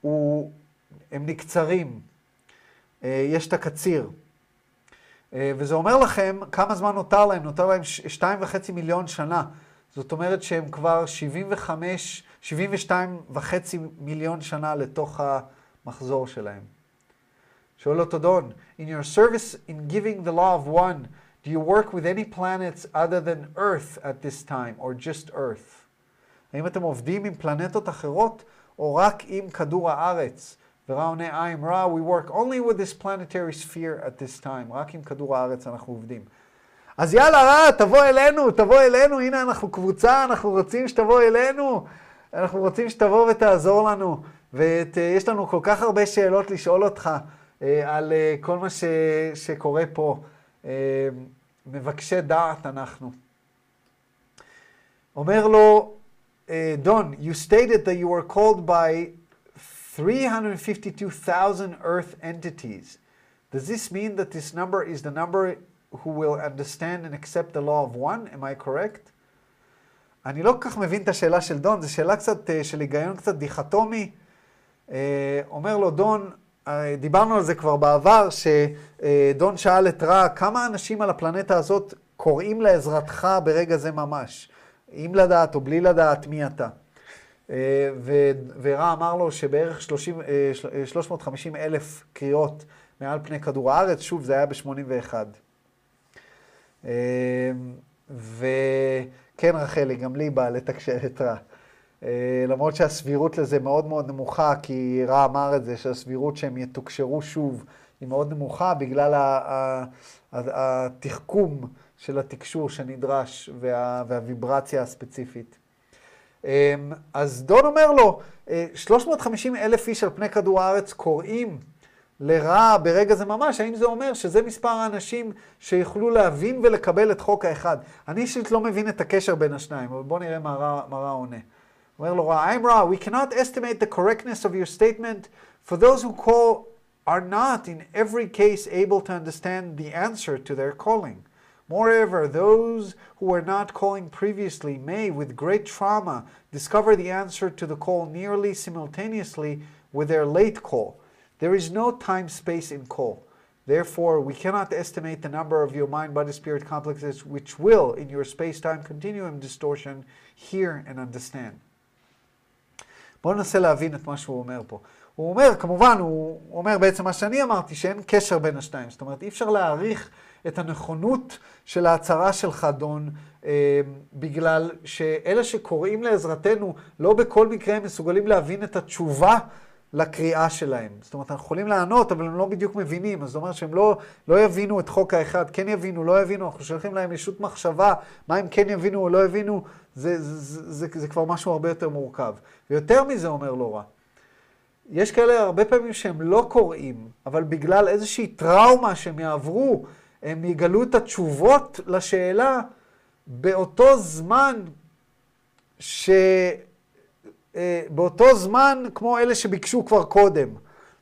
הוא, הם נקצרים. אה, יש את הקציר. אה, וזה אומר לכם כמה זמן נותר להם, נותר להם שתיים וחצי מיליון שנה. זאת אומרת שהם כבר 75, 72 וחצי מיליון שנה לתוך המחזור שלהם. שואל אותו דון, in your service in giving the law of one, do you work with any planets other than Earth at this time, or just Earth? האם אתם עובדים עם פלנטות אחרות, או רק עם כדור הארץ? ורע עונה, I'm רע, we work only with this planetary sphere at this time. רק עם כדור הארץ אנחנו עובדים. אז יאללה, רע, תבוא אלינו, תבוא אלינו, הנה אנחנו קבוצה, אנחנו רוצים שתבוא אלינו. אנחנו רוצים שתבוא ותעזור לנו. ויש לנו כל כך הרבה שאלות לשאול אותך אה, על אה, כל מה ש, שקורה פה. אה, מבקשי דעת אנחנו. אומר לו, uh, Don, you stated that you were called by 352,000 Earth entities. Does this mean that this number is the number who will understand and accept the law of one? Am I correct? אני לא כל כך מבין את השאלה של דון, זו שאלה קצת של היגיון קצת דיכטומי. אומר לו דון, דיברנו על זה כבר בעבר, שדון שאל את רע, כמה אנשים על הפלנטה הזאת קוראים לעזרתך ברגע זה ממש? עם לדעת או בלי לדעת מי אתה. אה, ו- ורע אמר לו שבערך 30, אה, של- אה, 350 אלף קריאות מעל פני כדור הארץ, שוב, זה היה ב-81. וכן, רחלי, גם לי בא לתקשר את רע. אה, למרות שהסבירות לזה מאוד מאוד נמוכה, כי רע אמר את זה, שהסבירות שהם יתוקשרו שוב היא מאוד נמוכה בגלל התחכום של התקשור שנדרש וה- והוויברציה הספציפית. אמ, אז דון אומר לו, אה, 350 אלף איש על פני כדור הארץ קוראים לרע ברגע זה ממש, האם זה אומר שזה מספר האנשים שיוכלו להבין ולקבל את חוק האחד? אני אישית לא מבין את הקשר בין השניים, אבל בואו נראה מה רע, מה רע עונה. We cannot estimate the correctness of your statement. For those who call are not in every case able to understand the answer to their calling. Moreover, those who were not calling previously may, with great trauma, discover the answer to the call nearly simultaneously with their late call. There is no time space in call. Therefore, we cannot estimate the number of your mind body spirit complexes which will, in your space time continuum distortion, hear and understand. בואו ננסה להבין את מה שהוא אומר פה. הוא אומר, כמובן, הוא אומר בעצם מה שאני אמרתי, שאין קשר בין השניים. זאת אומרת, אי אפשר להעריך את הנכונות של ההצהרה שלך, דון, אה, בגלל שאלה שקוראים לעזרתנו, לא בכל מקרה הם מסוגלים להבין את התשובה לקריאה שלהם. זאת אומרת, אנחנו יכולים לענות, אבל הם לא בדיוק מבינים. אז זאת אומרת שהם לא, לא יבינו את חוק האחד, כן יבינו, לא יבינו, אנחנו שולחים להם ישות מחשבה, מה הם כן יבינו או לא יבינו, זה, זה, זה, זה, כבר משהו הרבה יותר מורכב. ויותר מזה אומר לא רע. יש כאלה הרבה פעמים שהם לא קוראים, אבל בגלל איזושהי טראומה שהם יעברו, הם יגלו את התשובות לשאלה באותו זמן ש... אה, באותו זמן כמו אלה שביקשו כבר קודם.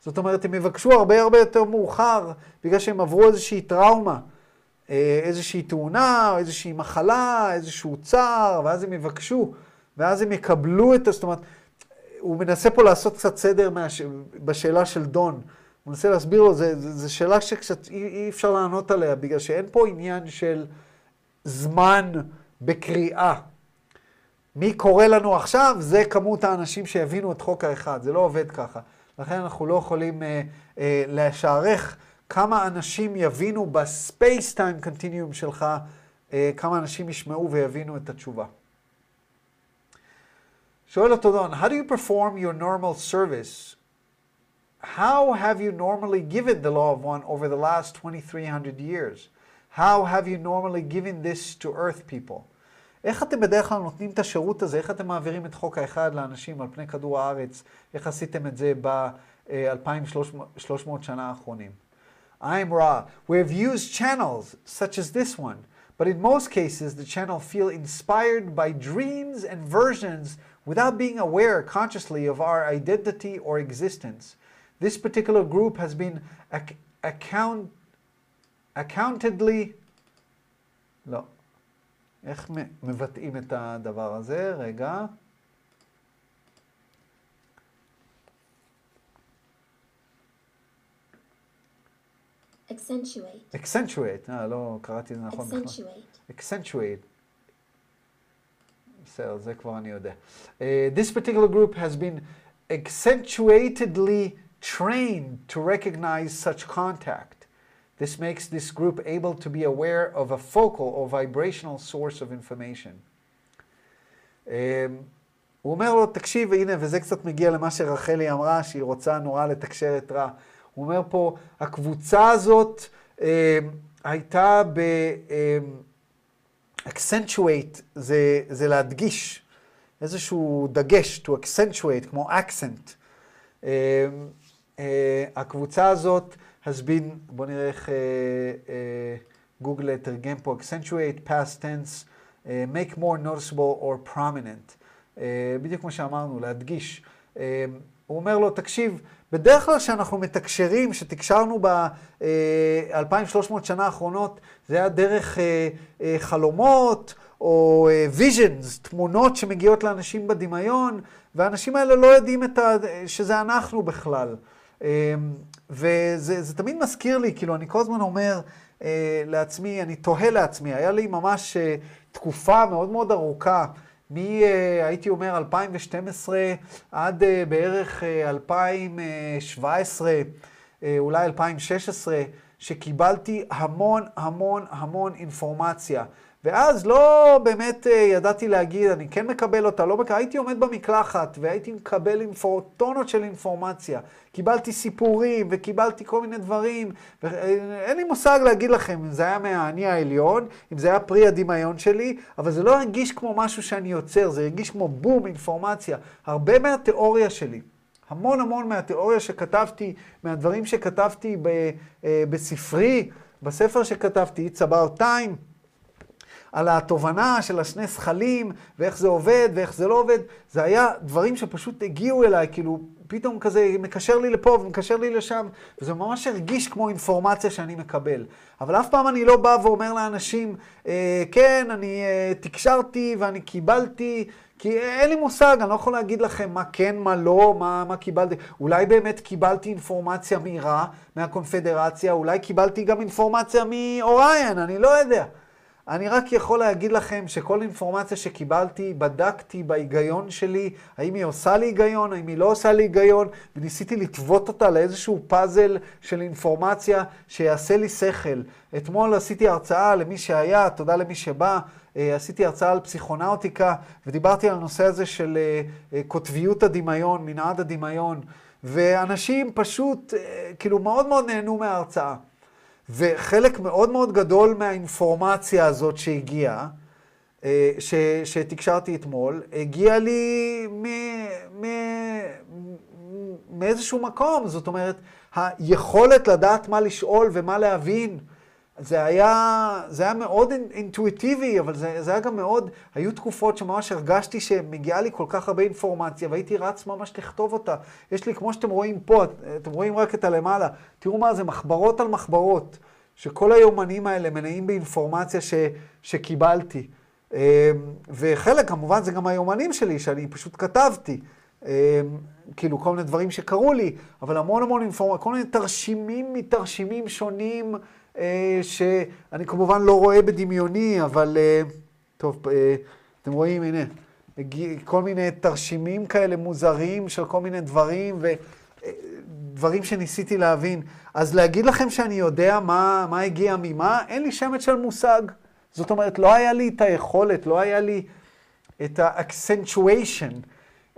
זאת אומרת, הם יבקשו הרבה הרבה יותר מאוחר, בגלל שהם עברו איזושהי טראומה, איזושהי תאונה, או איזושהי מחלה, איזשהו צער, ואז הם יבקשו, ואז הם יקבלו את, זאת אומרת, הוא מנסה פה לעשות קצת סדר מהש... בשאלה של דון. הוא מנסה להסביר לו, זו שאלה שקצת אי, אי אפשר לענות עליה, בגלל שאין פה עניין של זמן בקריאה. מי קורא לנו עכשיו, זה כמות האנשים שיבינו את חוק האחד, זה לא עובד ככה. לכן אנחנו לא יכולים אה, אה, לשערך כמה אנשים יבינו ב space time continuum שלך, אה, כמה אנשים ישמעו ויבינו את התשובה. שואל אותו דון, how do you perform your normal service? How have you normally given the law of one over the last 2,300 years? How have you normally given this to earth people? איך אתם בדרך כלל נותנים את השירות הזה? איך אתם מעבירים את חוק האחד לאנשים על פני כדור הארץ? איך עשיתם את זה ב-2,300 שנה האחרונים? I'm Ra. We have used channels such as this one, but in most cases the channel feel inspired by dreams and versions without being aware consciously of our identity or existence. This particular group has been ac- account, accountedly, לא, איך מבטאים את הדבר הזה? רגע. Accentuate, accentuate, אה, לא קראתי את זה נכון בכלל. accentuate, accentuate. בסדר, זה כבר אני יודע. Uh, this particular group has been accentuatedly trained to recognize such contact. This makes this group able to be aware of a focal or vibrational source of information. Um, הוא אומר לו, תקשיב, הנה, וזה קצת מגיע למה שרחלי אמרה, שהיא רוצה נורא לתקשר את רע. הוא אומר פה, הקבוצה הזאת um, הייתה ב... Um, accentuate זה, זה להדגיש, איזשהו דגש, to accentuate, כמו accent. Uh, uh, הקבוצה הזאת has been, בואו נראה איך גוגל uh, uh, תרגם פה, accentuate, past tense, uh, make more noticeable or prominent. Uh, בדיוק כמו שאמרנו, להדגיש. Uh, הוא אומר לו, תקשיב, בדרך כלל כשאנחנו מתקשרים, שתקשרנו ב-2300 שנה האחרונות, זה היה דרך uh, uh, חלומות או uh, תמונות שמגיעות לאנשים בדמיון, והאנשים האלה לא יודעים את ה... שזה אנחנו בכלל. וזה תמיד מזכיר לי, כאילו, אני כל הזמן אומר לעצמי, אני תוהה לעצמי, היה לי ממש תקופה מאוד מאוד ארוכה, מ... אה, הייתי אומר 2012 עד אה, בערך 2017, אולי 2016, שקיבלתי המון המון המון אינפורמציה. ואז לא באמת אה, ידעתי להגיד, אני כן מקבל אותה, לא מקבל, הייתי עומד במקלחת והייתי מקבל טונות של אינפורמציה. קיבלתי סיפורים וקיבלתי כל מיני דברים, ואין לי מושג להגיד לכם אם זה היה מהאני העליון, אם זה היה פרי הדמיון שלי, אבל זה לא הרגיש כמו משהו שאני יוצר, זה הרגיש כמו בום, אינפורמציה. הרבה מהתיאוריה שלי. המון המון מהתיאוריה שכתבתי, מהדברים שכתבתי ב, אה, בספרי, בספר שכתבתי, It's About Time, על התובנה של השני זכלים, ואיך זה עובד ואיך זה לא עובד, זה היה דברים שפשוט הגיעו אליי, כאילו, פתאום כזה מקשר לי לפה ומקשר לי לשם, וזה ממש הרגיש כמו אינפורמציה שאני מקבל. אבל אף פעם אני לא בא ואומר לאנשים, אה, כן, אני אה, תקשרתי ואני קיבלתי, כי אין לי מושג, אני לא יכול להגיד לכם מה כן, מה לא, מה, מה קיבלתי. אולי באמת קיבלתי אינפורמציה מרע, מהקונפדרציה, אולי קיבלתי גם אינפורמציה מאוריין, אני לא יודע. אני רק יכול להגיד לכם שכל אינפורמציה שקיבלתי, בדקתי בהיגיון שלי, האם היא עושה לי היגיון, האם היא לא עושה לי היגיון, וניסיתי לטוות אותה לאיזשהו פאזל של אינפורמציה שיעשה לי שכל. אתמול עשיתי הרצאה למי שהיה, תודה למי שבא, אה, עשיתי הרצאה על פסיכונאוטיקה, ודיברתי על הנושא הזה של אה, אה, קוטביות הדמיון, מנעד הדמיון, ואנשים פשוט, כאילו, מאוד מאוד נהנו מההרצאה. וחלק מאוד מאוד גדול מהאינפורמציה הזאת שהגיעה, אה, ש, שתקשרתי אתמול, הגיע לי מ, מ, מאיזשהו מקום. זאת אומרת, היכולת לדעת מה לשאול ומה להבין, זה היה, זה היה מאוד אינטואיטיבי, אבל זה, זה היה גם מאוד, היו תקופות שממש הרגשתי שמגיעה לי כל כך הרבה אינפורמציה, והייתי רץ ממש לכתוב אותה. יש לי, כמו שאתם רואים פה, אתם רואים רק את הלמעלה, תראו מה זה, מחברות על מחברות, שכל היומנים האלה מלאים באינפורמציה ש, שקיבלתי. אמ, וחלק, כמובן, זה גם היומנים שלי, שאני פשוט כתבתי. אמ, כאילו, כל מיני דברים שקרו לי, אבל המון המון אינפורמציה, כל מיני תרשימים מתרשימים שונים. אה, שאני כמובן לא רואה בדמיוני, אבל אה, טוב, אה, אתם רואים, הנה, כל מיני תרשימים כאלה מוזרים של כל מיני דברים, ודברים שניסיתי להבין. אז להגיד לכם שאני יודע מה, מה הגיע ממה, אין לי שמץ של מושג. זאת אומרת, לא היה לי את היכולת, לא היה לי את ה-accentuation,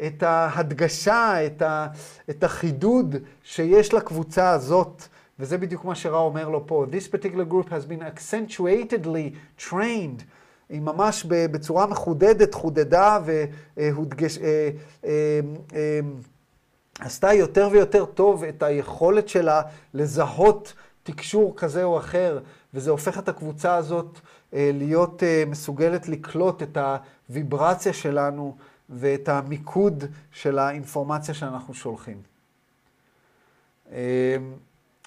את ההדגשה, את, ה, את החידוד שיש לקבוצה הזאת. וזה בדיוק מה שרע אומר לו פה. This particular group has been accentuatedly trained. היא ממש בצורה מחודדת, חודדה והודגש... אה, אה, אה, עשתה יותר ויותר טוב את היכולת שלה לזהות תקשור כזה או אחר, וזה הופך את הקבוצה הזאת להיות מסוגלת לקלוט את הוויברציה שלנו ואת המיקוד של האינפורמציה שאנחנו שולחים.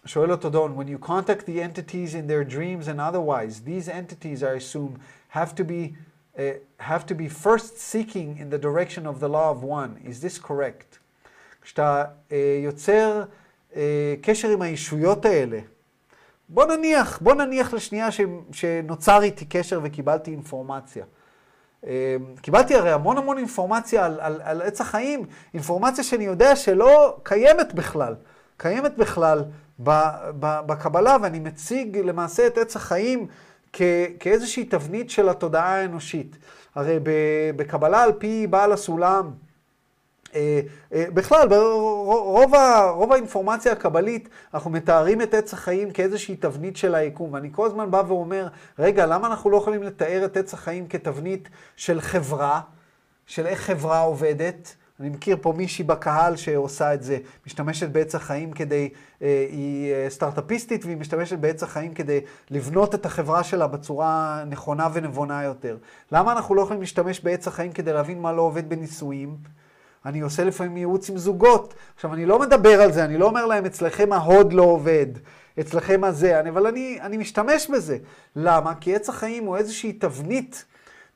שואל אותו דון, when you contact the entities in their dreams and otherwise, these entities, I assume, have to be, uh, have to be first seeking in the direction of the law of one. Is this correct? כשאתה uh, יוצר uh, קשר עם הישויות האלה, בוא נניח, בוא נניח לשנייה ש, שנוצר איתי קשר וקיבלתי אינפורמציה. Uh, קיבלתי הרי המון המון אינפורמציה על, על, על עץ החיים, אינפורמציה שאני יודע שלא קיימת בכלל. קיימת בכלל בקבלה, ואני מציג למעשה את עץ החיים כ, כאיזושהי תבנית של התודעה האנושית. הרי בקבלה על פי בעל הסולם, אה, אה, בכלל, ברוב רוב האינפורמציה הקבלית, אנחנו מתארים את עץ החיים כאיזושהי תבנית של היקום. ואני כל הזמן בא ואומר, רגע, למה אנחנו לא יכולים לתאר את עץ החיים כתבנית של חברה, של איך חברה עובדת? אני מכיר פה מישהי בקהל שעושה את זה, משתמשת בעץ החיים כדי, אה, היא אה, סטארט-אפיסטית והיא משתמשת בעץ החיים כדי לבנות את החברה שלה בצורה נכונה ונבונה יותר. למה אנחנו לא יכולים להשתמש בעץ החיים כדי להבין מה לא עובד בנישואים? אני עושה לפעמים ייעוץ עם זוגות. עכשיו, אני לא מדבר על זה, אני לא אומר להם, אצלכם ההוד לא עובד, אצלכם הזה, אבל אני, אני משתמש בזה. למה? כי עץ החיים הוא איזושהי תבנית,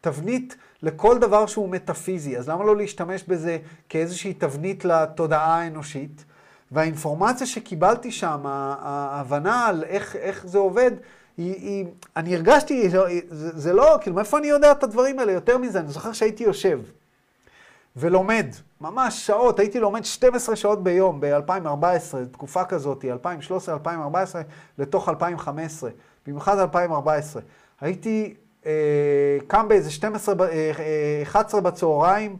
תבנית לכל דבר שהוא מטאפיזי. אז למה לא להשתמש בזה כאיזושהי תבנית לתודעה האנושית? והאינפורמציה שקיבלתי שם, ההבנה על איך, איך זה עובד, היא, היא, אני הרגשתי, זה, זה לא, כאילו, מאיפה אני יודע את הדברים האלה? יותר מזה, אני זוכר שהייתי יושב ולומד, ממש שעות, הייתי לומד 12 שעות ביום ב-2014, תקופה כזאת, 2013-2014, לתוך 2015, במיוחד 2014. הייתי קם באיזה 12, אה, 11 בצהריים,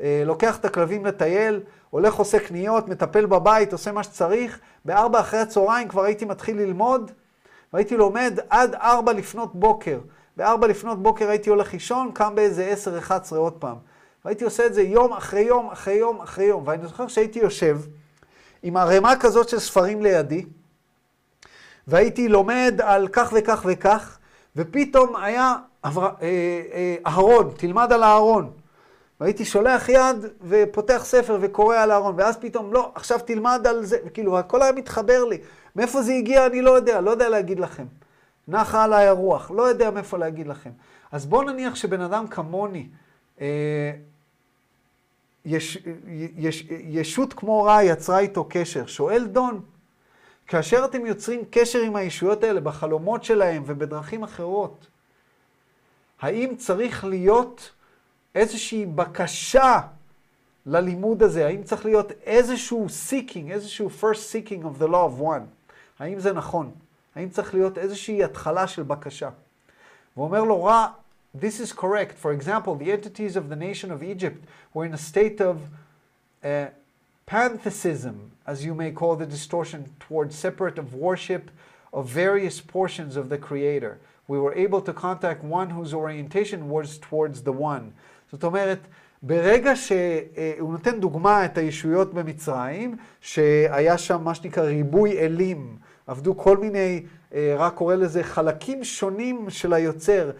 אה, לוקח את הכלבים לטייל, הולך עושה קניות, מטפל בבית, עושה מה שצריך, בארבע אחרי הצהריים כבר הייתי מתחיל ללמוד, והייתי לומד עד ארבע לפנות בוקר. בארבע לפנות בוקר הייתי הולך לישון, קם באיזה עשר, אחד עשרה עוד פעם. והייתי עושה את זה יום אחרי יום, אחרי יום, אחרי יום. ואני זוכר שהייתי יושב עם ערימה כזאת של ספרים לידי, והייתי לומד על כך וכך וכך, ופתאום היה אה, אה, אהרון, תלמד על אהרון. והייתי שולח יד ופותח ספר וקורא על אהרון, ואז פתאום, לא, עכשיו תלמד על זה, וכאילו, הכל היה מתחבר לי. מאיפה זה הגיע, אני לא יודע, לא יודע להגיד לכם. נחה עליי הרוח, לא יודע מאיפה להגיד לכם. אז בואו נניח שבן אדם כמוני, אה, יש, יש, ישות כמו רע יצרה איתו קשר. שואל דון, כאשר אתם יוצרים קשר עם הישויות האלה בחלומות שלהם ובדרכים אחרות, האם צריך להיות איזושהי בקשה ללימוד הזה? האם צריך להיות איזשהו seeking, איזשהו first seeking of the law of one? האם זה נכון? האם צריך להיות איזושהי התחלה של בקשה? הוא אומר לו, רע, this is correct. For example, the entities of the nation of Egypt were in a state of uh, pantheism, as you may call the distortion towards separate of worship of various portions of the Creator. We were able to contact one whose orientation was towards the one. זאת אומרת, ברגע שהוא נותן דוגמה את הישויות במצרים, שהיה שם מה שנקרא ריבוי אלים, עבדו כל מיני, רק קורא לזה חלקים שונים של היוצר,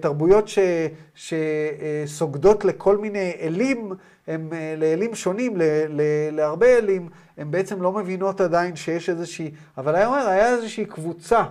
תרבויות ש, שסוגדות לכל מיני אלים, הם לאלים שונים, ל, ל, להרבה אלים, הן בעצם לא מבינות עדיין שיש איזושהי, אבל היה אומר, היה איזושהי קבוצה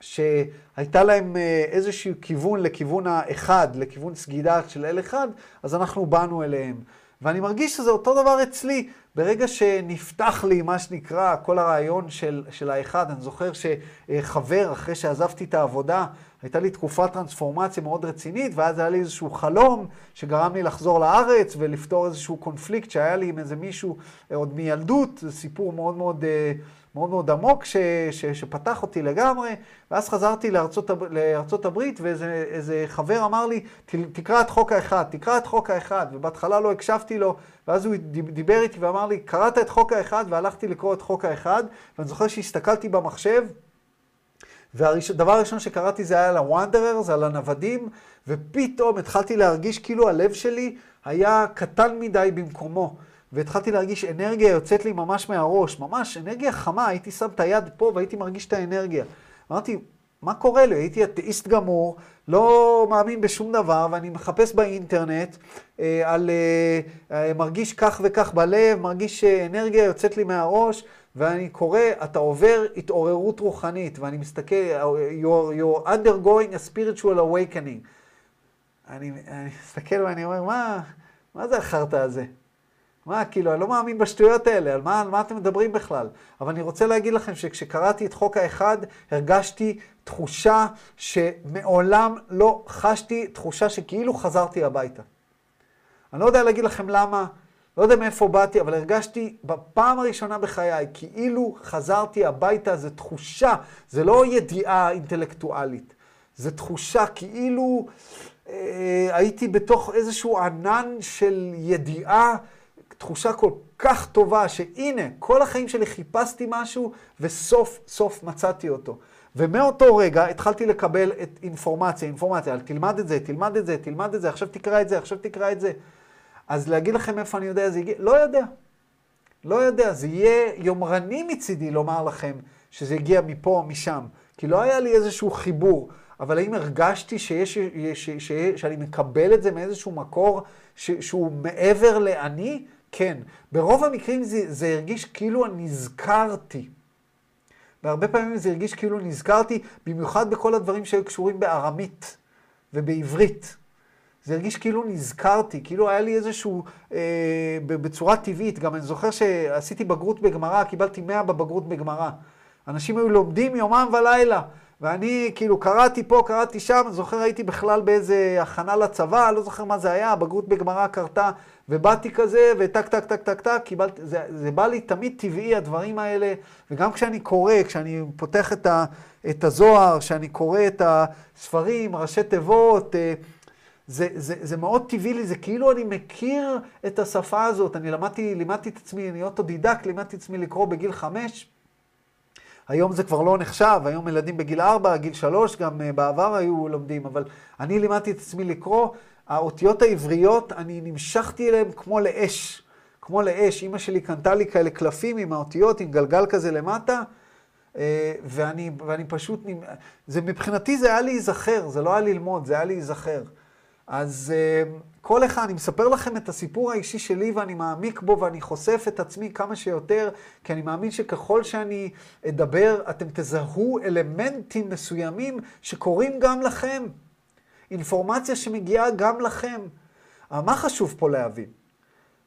שהייתה להם איזשהו כיוון לכיוון האחד, לכיוון סגידה של אל אחד, אז אנחנו באנו אליהם. ואני מרגיש שזה אותו דבר אצלי. ברגע שנפתח לי, מה שנקרא, כל הרעיון של, של האחד, אני זוכר שחבר, אחרי שעזבתי את העבודה, הייתה לי תקופת טרנספורמציה מאוד רצינית, ואז היה לי איזשהו חלום שגרם לי לחזור לארץ ולפתור איזשהו קונפליקט שהיה לי עם איזה מישהו עוד מילדות, זה סיפור מאוד מאוד... מאוד מאוד עמוק ש, ש, שפתח אותי לגמרי, ואז חזרתי לארצות, לארצות הברית ואיזה חבר אמר לי, תקרא את חוק האחד, תקרא את חוק האחד, ובהתחלה לא הקשבתי לו, ואז הוא דיבר איתי ואמר לי, קראת את חוק האחד, והלכתי לקרוא את חוק האחד, ואני זוכר שהסתכלתי במחשב, והדבר הראשון שקראתי זה היה על הוונדררס, על הנוודים, ופתאום התחלתי להרגיש כאילו הלב שלי היה קטן מדי במקומו. והתחלתי להרגיש אנרגיה יוצאת לי ממש מהראש, ממש אנרגיה חמה, הייתי שם את היד פה והייתי מרגיש את האנרגיה. אמרתי, מה קורה לי? הייתי אתאיסט גמור, לא מאמין בשום דבר, ואני מחפש באינטרנט אה, על אה, אה, מרגיש כך וכך בלב, מרגיש אנרגיה יוצאת לי מהראש, ואני קורא, אתה עובר התעוררות רוחנית, ואני מסתכל, you're, you're undergoing a spiritual awakening. אני, אני מסתכל ואני אומר, מה, מה זה החרטא הזה? מה, כאילו, אני לא מאמין בשטויות האלה, על מה, על מה אתם מדברים בכלל? אבל אני רוצה להגיד לכם שכשקראתי את חוק האחד, הרגשתי תחושה שמעולם לא חשתי תחושה שכאילו חזרתי הביתה. אני לא יודע להגיד לכם למה, לא יודע מאיפה באתי, אבל הרגשתי בפעם הראשונה בחיי, כאילו חזרתי הביתה, זו תחושה, זה לא ידיעה אינטלקטואלית, זו תחושה כאילו אה, הייתי בתוך איזשהו ענן של ידיעה. תחושה כל כך טובה, שהנה, כל החיים שלי חיפשתי משהו, וסוף סוף מצאתי אותו. ומאותו רגע התחלתי לקבל את אינפורמציה, אינפורמציה, תלמד את זה, תלמד את זה, תלמד את זה, עכשיו תקרא את זה, עכשיו תקרא את זה. אז להגיד לכם איפה אני יודע זה הגיע? לא יודע. לא יודע, זה יהיה יומרני מצידי לומר לכם שזה הגיע מפה או משם, כי לא היה לי איזשהו חיבור. אבל האם הרגשתי שיש, ש, ש, שאני מקבל את זה מאיזשהו מקור ש, שהוא מעבר לאני? כן. ברוב המקרים זה, זה הרגיש כאילו נזכרתי. והרבה פעמים זה הרגיש כאילו נזכרתי, במיוחד בכל הדברים שהיו קשורים בארמית ובעברית. זה הרגיש כאילו נזכרתי, כאילו היה לי איזשהו, אה, בצורה טבעית, גם אני זוכר שעשיתי בגרות בגמרא, קיבלתי 100 בבגרות בגמרא. אנשים היו לומדים יומם ולילה, ואני כאילו קראתי פה, קראתי שם, זוכר הייתי בכלל באיזה הכנה לצבא, לא זוכר מה זה היה, בגרות בגמרא קרתה, ובאתי כזה, וטק טק טק טק טק, קיבלתי, זה, זה בא לי תמיד טבעי הדברים האלה, וגם כשאני קורא, כשאני פותח את, ה, את הזוהר, כשאני קורא את הספרים, ראשי תיבות, אה, זה, זה, זה מאוד טבעי לי, זה כאילו אני מכיר את השפה הזאת. אני למדתי, לימדתי את עצמי, אני אוטודידקט, לימדתי את עצמי לקרוא בגיל חמש. היום זה כבר לא נחשב, היום ילדים בגיל ארבע, גיל שלוש, גם uh, בעבר היו לומדים, אבל אני לימדתי את עצמי לקרוא. האותיות העבריות, אני נמשכתי אליהן כמו לאש, כמו לאש. אימא שלי קנתה לי כאלה קלפים עם האותיות, עם גלגל כזה למטה, uh, ואני, ואני פשוט, זה, מבחינתי זה היה להיזכר, זה לא היה ללמוד, זה היה להיזכר. אז uh, כל אחד, אני מספר לכם את הסיפור האישי שלי ואני מעמיק בו ואני חושף את עצמי כמה שיותר, כי אני מאמין שככל שאני אדבר, אתם תזהו אלמנטים מסוימים שקורים גם לכם. אינפורמציה שמגיעה גם לכם. אבל מה חשוב פה להבין?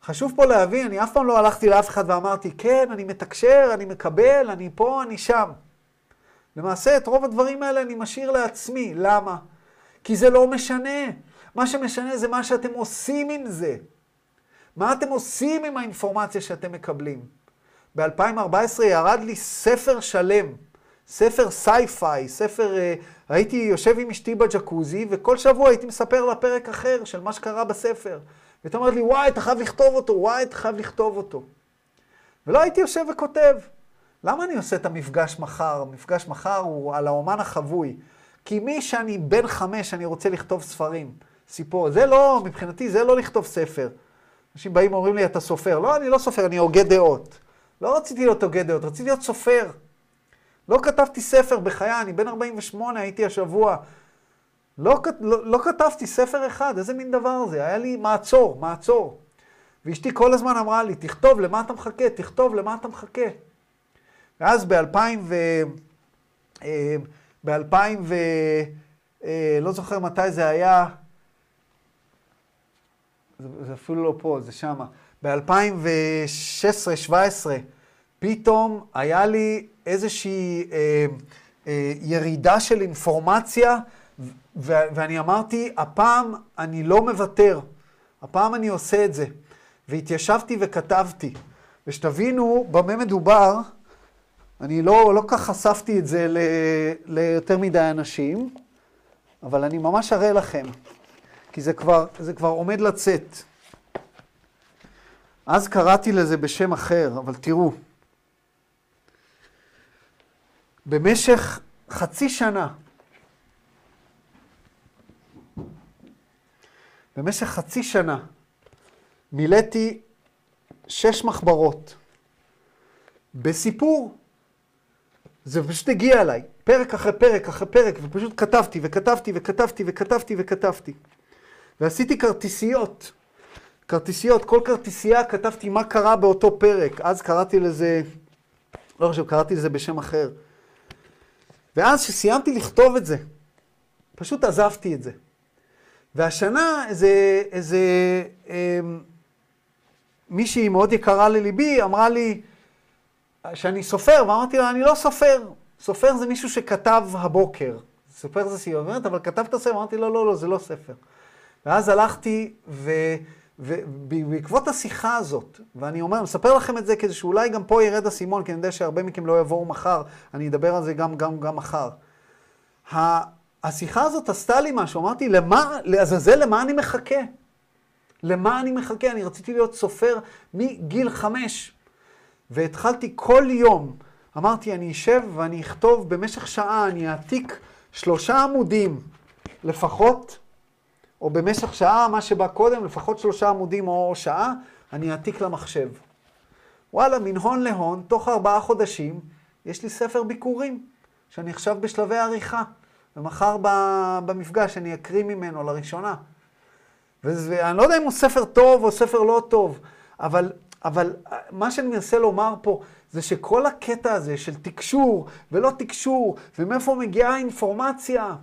חשוב פה להבין, אני אף פעם לא הלכתי לאף אחד ואמרתי, כן, אני מתקשר, אני מקבל, אני פה, אני שם. למעשה, את רוב הדברים האלה אני משאיר לעצמי. למה? כי זה לא משנה. מה שמשנה זה מה שאתם עושים עם זה. מה אתם עושים עם האינפורמציה שאתם מקבלים? ב-2014 ירד לי ספר שלם, ספר sci-fi, ספר... אה, הייתי יושב עם אשתי בג'קוזי, וכל שבוע הייתי מספר לה פרק אחר של מה שקרה בספר. והיא אומרת לי, וואי, אתה חייב לכתוב אותו, וואי, אתה חייב לכתוב אותו. ולא הייתי יושב וכותב. למה אני עושה את המפגש מחר? המפגש מחר הוא על האומן החבוי. כי מי שאני בן חמש, אני רוצה לכתוב ספרים. סיפור. זה לא, מבחינתי, זה לא לכתוב ספר. אנשים באים ואומרים לי, אתה סופר. לא, אני לא סופר, אני הוגה דעות. לא רציתי להיות הוגה דעות, רציתי להיות סופר. לא כתבתי ספר בחיי, אני בן 48, הייתי השבוע. לא, לא, לא כתבתי ספר אחד, איזה מין דבר זה? היה לי מעצור, מעצור. ואשתי כל הזמן אמרה לי, תכתוב, למה אתה מחכה? תכתוב, למה אתה מחכה? ואז ב-2000 ו... ב-2000 ו... אה, לא זוכר מתי זה היה, זה, זה אפילו לא פה, זה שמה. ב-2016-2017, פתאום היה לי איזושהי אה, אה, ירידה של אינפורמציה, ו- ואני אמרתי, הפעם אני לא מוותר, הפעם אני עושה את זה. והתיישבתי וכתבתי. ושתבינו במה מדובר, אני לא, לא כך חשפתי את זה ל, ליותר מדי אנשים, אבל אני ממש אראה לכם. כי זה כבר, זה כבר עומד לצאת. אז קראתי לזה בשם אחר, אבל תראו, במשך חצי שנה, במשך חצי שנה מילאתי שש מחברות בסיפור. זה פשוט הגיע אליי, פרק אחרי פרק אחרי פרק, ופשוט כתבתי וכתבתי וכתבתי וכתבתי וכתבתי. ועשיתי כרטיסיות. כרטיסיות, כל כרטיסייה כתבתי מה קרה באותו פרק. אז קראתי לזה, לא חושב, קראתי לזה בשם אחר. ואז כשסיימתי לכתוב את זה, פשוט עזבתי את זה. והשנה איזה, איזה אה, מישהי מאוד יקרה לליבי אמרה לי שאני סופר, ואמרתי לה, אני לא סופר. סופר זה מישהו שכתב הבוקר. סופר זה סיום, אבל כתבת ספר, אמרתי, לא, לא, לא, זה לא ספר. ואז הלכתי, ובעקבות השיחה הזאת, ואני אומר, מספר לכם את זה כדי שאולי גם פה ירד אסימון, כי אני יודע שהרבה מכם לא יבואו מחר, אני אדבר על זה גם, גם, גם מחר. השיחה הזאת עשתה לי משהו, אמרתי, למה, לעזאזל, למה אני מחכה? למה אני מחכה? אני רציתי להיות סופר מגיל חמש. והתחלתי כל יום, אמרתי, אני אשב ואני אכתוב במשך שעה, אני אעתיק שלושה עמודים לפחות, או במשך שעה, מה שבא קודם, לפחות שלושה עמודים או שעה, אני אעתיק למחשב. וואלה, מן הון להון, תוך ארבעה חודשים, יש לי ספר ביקורים, שאני עכשיו בשלבי עריכה, ומחר במפגש אני אקריא ממנו לראשונה. ואני לא יודע אם הוא ספר טוב או ספר לא טוב, אבל, אבל מה שאני מנסה לומר פה, זה שכל הקטע הזה של תקשור ולא תקשור, ומאיפה מגיעה האינפורמציה,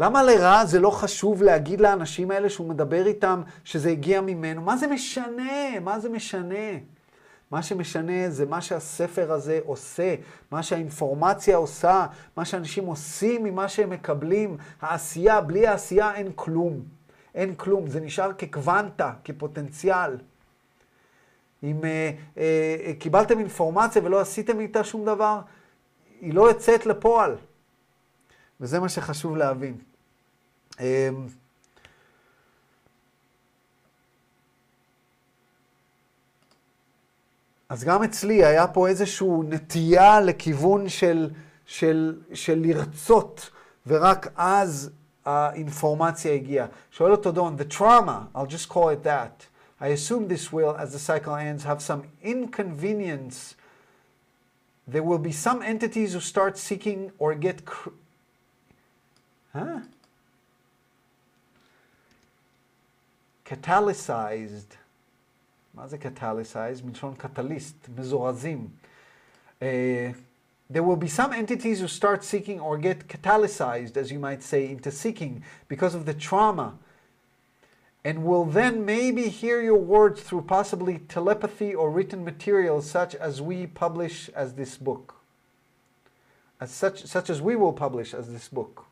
למה לרע זה לא חשוב להגיד לאנשים האלה שהוא מדבר איתם שזה הגיע ממנו? מה זה משנה? מה זה משנה? מה שמשנה זה מה שהספר הזה עושה, מה שהאינפורמציה עושה, מה שאנשים עושים ממה שהם מקבלים. העשייה, בלי העשייה אין כלום. אין כלום, זה נשאר כקוונטה, כפוטנציאל. אם אה, אה, קיבלתם אינפורמציה ולא עשיתם איתה שום דבר, היא לא יוצאת לפועל. וזה מה שחשוב להבין. אה, אז גם אצלי היה פה איזושהי נטייה לכיוון של, של, של לרצות, ורק אז האינפורמציה הגיעה. שואל אותו דון, the trauma, I'll just call it that, I assume this will, as the cycle ends, have some inconvenience. There will be some entities who start seeking or get... Huh? Catalyzed. מה זה catalyzed? מלשון קטליסט, מזורזים. Uh, there will be some entities who start seeking or get catalyzed, as you might say, into seeking because of the trauma, and will then maybe hear your words through possibly telepathy or written material, such as we publish as this book. As such, such as we will publish as this book.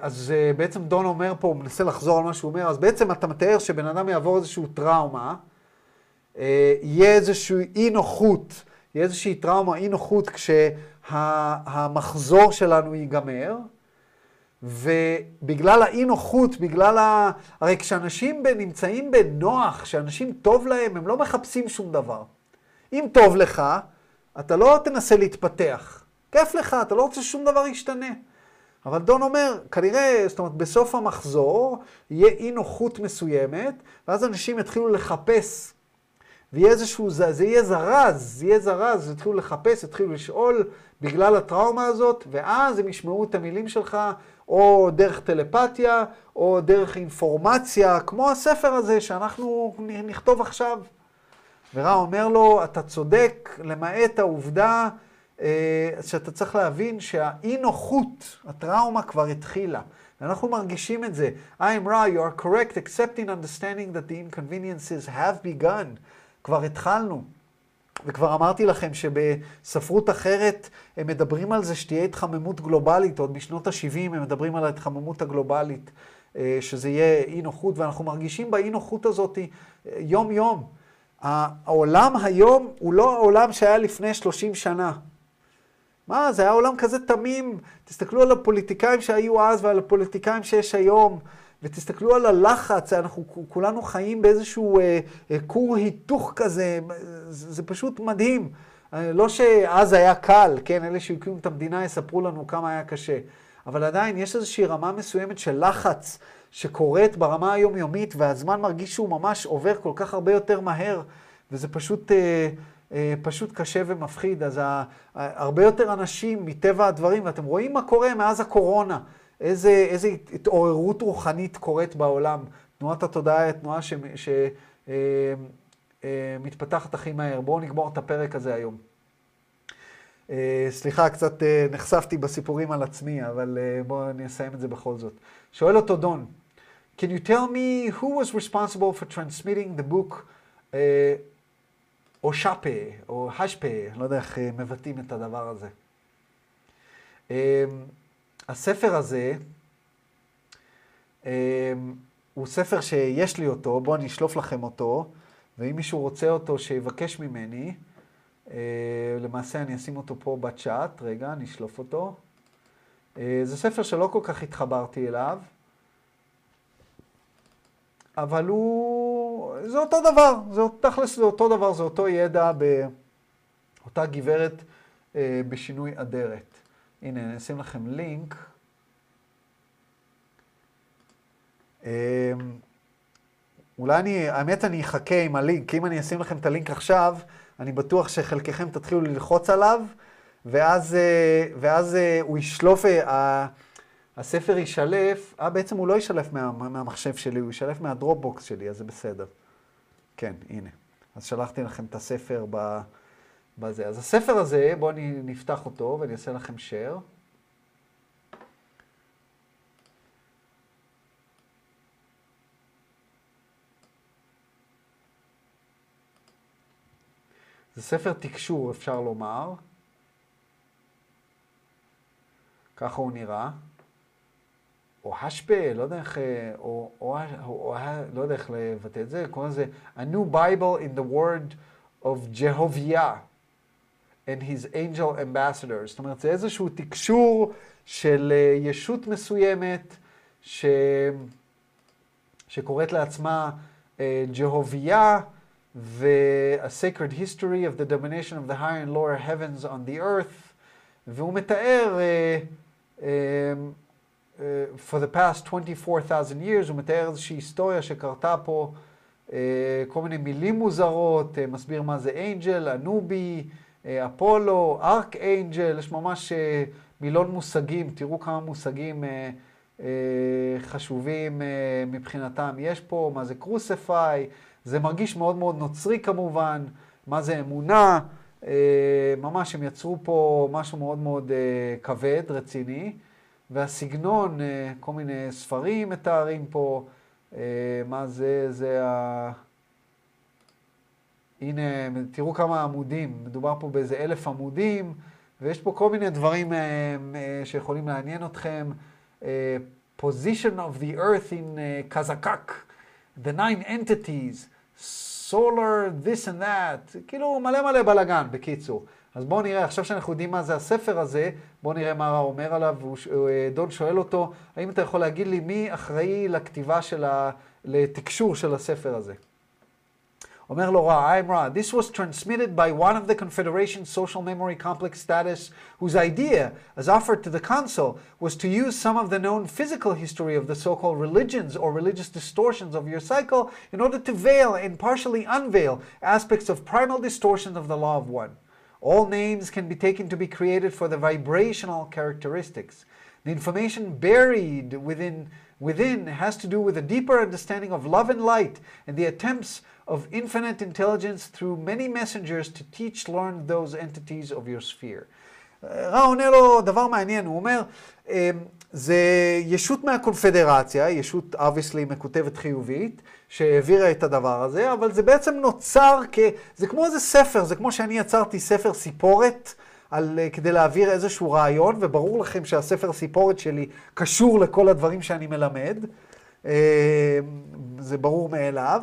אז בעצם דון אומר פה, הוא מנסה לחזור על מה שהוא אומר, אז בעצם אתה מתאר שבן אדם יעבור איזושהי טראומה, יהיה איזושהי אי נוחות, יהיה איזושהי טראומה, אי נוחות כשהמחזור שלנו ייגמר, ובגלל האי נוחות, בגלל ה... הרי כשאנשים נמצאים בנוח, כשאנשים טוב להם, הם לא מחפשים שום דבר. אם טוב לך, אתה לא תנסה להתפתח. כיף לך, אתה לא רוצה ששום דבר ישתנה. אבל דון אומר, כנראה, זאת אומרת, בסוף המחזור יהיה אי נוחות מסוימת, ואז אנשים יתחילו לחפש, ויהיה איזשהו, זה יהיה זרז, זה יהיה זרז, יתחילו לחפש, יתחילו לשאול בגלל הטראומה הזאת, ואז הם ישמעו את המילים שלך, או דרך טלפתיה, או דרך אינפורמציה, כמו הספר הזה שאנחנו נכתוב עכשיו. ורע אומר לו, אתה צודק, למעט העובדה שאתה צריך להבין שהאי נוחות, הטראומה כבר התחילה. ואנחנו מרגישים את זה. I am Ra, you are correct, accepting understanding that the inconveniences have begun. כבר התחלנו. וכבר אמרתי לכם שבספרות אחרת הם מדברים על זה שתהיה התחממות גלובלית, עוד בשנות ה-70 הם מדברים על ההתחממות הגלובלית, שזה יהיה אי נוחות, ואנחנו מרגישים באי נוחות הזאת יום-יום. העולם היום הוא לא העולם שהיה לפני 30 שנה. מה, זה היה עולם כזה תמים. תסתכלו על הפוליטיקאים שהיו אז ועל הפוליטיקאים שיש היום, ותסתכלו על הלחץ, אנחנו כולנו חיים באיזשהו אה, אה, היתוך כזה, זה, זה פשוט מדהים. לא שאז היה קל, כן, אלה שהקימו את המדינה יספרו לנו כמה היה קשה, אבל עדיין יש איזושהי רמה מסוימת של לחץ שקורית ברמה היומיומית, והזמן מרגיש שהוא ממש עובר כל כך הרבה יותר מהר, וזה פשוט... אה, פשוט קשה ומפחיד, אז הרבה יותר אנשים מטבע הדברים, ואתם רואים מה קורה מאז הקורונה, איזה, איזה התעוררות רוחנית קורית בעולם. תנועת התודעה היא התנועה שמתפתחת הכי מהר. בואו נגמור את הפרק הזה היום. סליחה, קצת נחשפתי בסיפורים על עצמי, אבל בואו נסיים את זה בכל זאת. שואל אותו דון, Can you tell me who was responsible for transmitting the book uh, או שפה, או השפה, אני לא יודע איך מבטאים את הדבר הזה. הספר הזה הוא ספר שיש לי אותו, בואו אני אשלוף לכם אותו, ואם מישהו רוצה אותו שיבקש ממני, למעשה אני אשים אותו פה בצ'אט, רגע, אני אשלוף אותו. זה ספר שלא כל כך התחברתי אליו, אבל הוא, זה אותו דבר, זה תכלס זה אותו דבר, זה אותו ידע באותה גברת אה, בשינוי אדרת. הנה, אני אשים לכם לינק. אה, אולי אני, האמת אני אחכה עם הלינק, כי אם אני אשים לכם את הלינק עכשיו, אני בטוח שחלקכם תתחילו ללחוץ עליו, ואז, אה, ואז אה, הוא ישלוף, אה, הספר יישלף, אה, בעצם הוא לא יישלף מה, מהמחשב שלי, הוא יישלף מהדרופבוקס שלי, אז זה בסדר. כן, הנה. אז שלחתי לכם את הספר ב, בזה. אז הספר הזה, בואו נפתח אותו ואני אעשה לכם share. זה ספר תקשור, אפשר לומר. ככה הוא נראה. או השפה, לא יודע איך, אה, או, או, או, או לא יודע איך לבטא את זה, קוראים לזה A New Bible in the Word of Jehovah and His Angel Ambassadors. זאת אומרת, זה איזשהו תקשור של אה, ישות מסוימת ש... שקוראת לעצמה ג'הוביה, ו-A Sacred History of the Domination of the Higher and Lower Heavens on the Earth, והוא מתאר, uh, uh, uh, for the past 24,000 years, הוא מתאר איזושהי היסטוריה שקרתה פה, uh, כל מיני מילים מוזרות, uh, מסביר מה זה אנג'ל, אנובי, אפולו, ארק אנג'ל, יש ממש מילון מושגים, תראו כמה מושגים חשובים מבחינתם יש פה, מה זה קרוספיי, זה מרגיש מאוד מאוד נוצרי כמובן, מה זה אמונה, אה, ממש הם יצרו פה משהו מאוד מאוד אה, כבד, רציני, והסגנון, אה, כל מיני ספרים מתארים פה, מה זה, זה ה... הנה, תראו כמה עמודים, מדובר פה באיזה אלף עמודים, ויש פה כל מיני דברים שיכולים לעניין אתכם. position of the earth in Kazakak, the nine entities, solar, this and that, כאילו מלא מלא בלאגן, בקיצור. אז בואו נראה, עכשיו שאנחנו יודעים מה זה הספר הזה, בואו נראה מה הוא אומר עליו. אה, דון שואל אותו, האם אתה יכול להגיד לי מי אחראי לכתיבה של ה... לתקשור של הספר הזה? אומר לו רע, I'm רע, this was transmitted by one of the Confederation's social memory complex status, whose idea, as offered to the council, was to use some of the known physical history of the so-called religions or religious distortions of your cycle in order to veil and partially unveil aspects of primal distortions of the law of one. All names can be taken to be created for the vibrational characteristics. The information buried within within has to do with a deeper understanding of love and light and the attempts of infinite intelligence through many messengers to teach, learn those entities of your sphere. רע עונה לו דבר מעניין, הוא אומר, זה ישות מהקונפדרציה, ישות אובייסלי מקוטבת חיובית, שהעבירה את הדבר הזה, אבל זה בעצם נוצר כ... זה כמו איזה ספר, זה כמו שאני יצרתי ספר סיפורת. על, כדי להעביר איזשהו רעיון, וברור לכם שהספר סיפורת שלי קשור לכל הדברים שאני מלמד, זה ברור מאליו.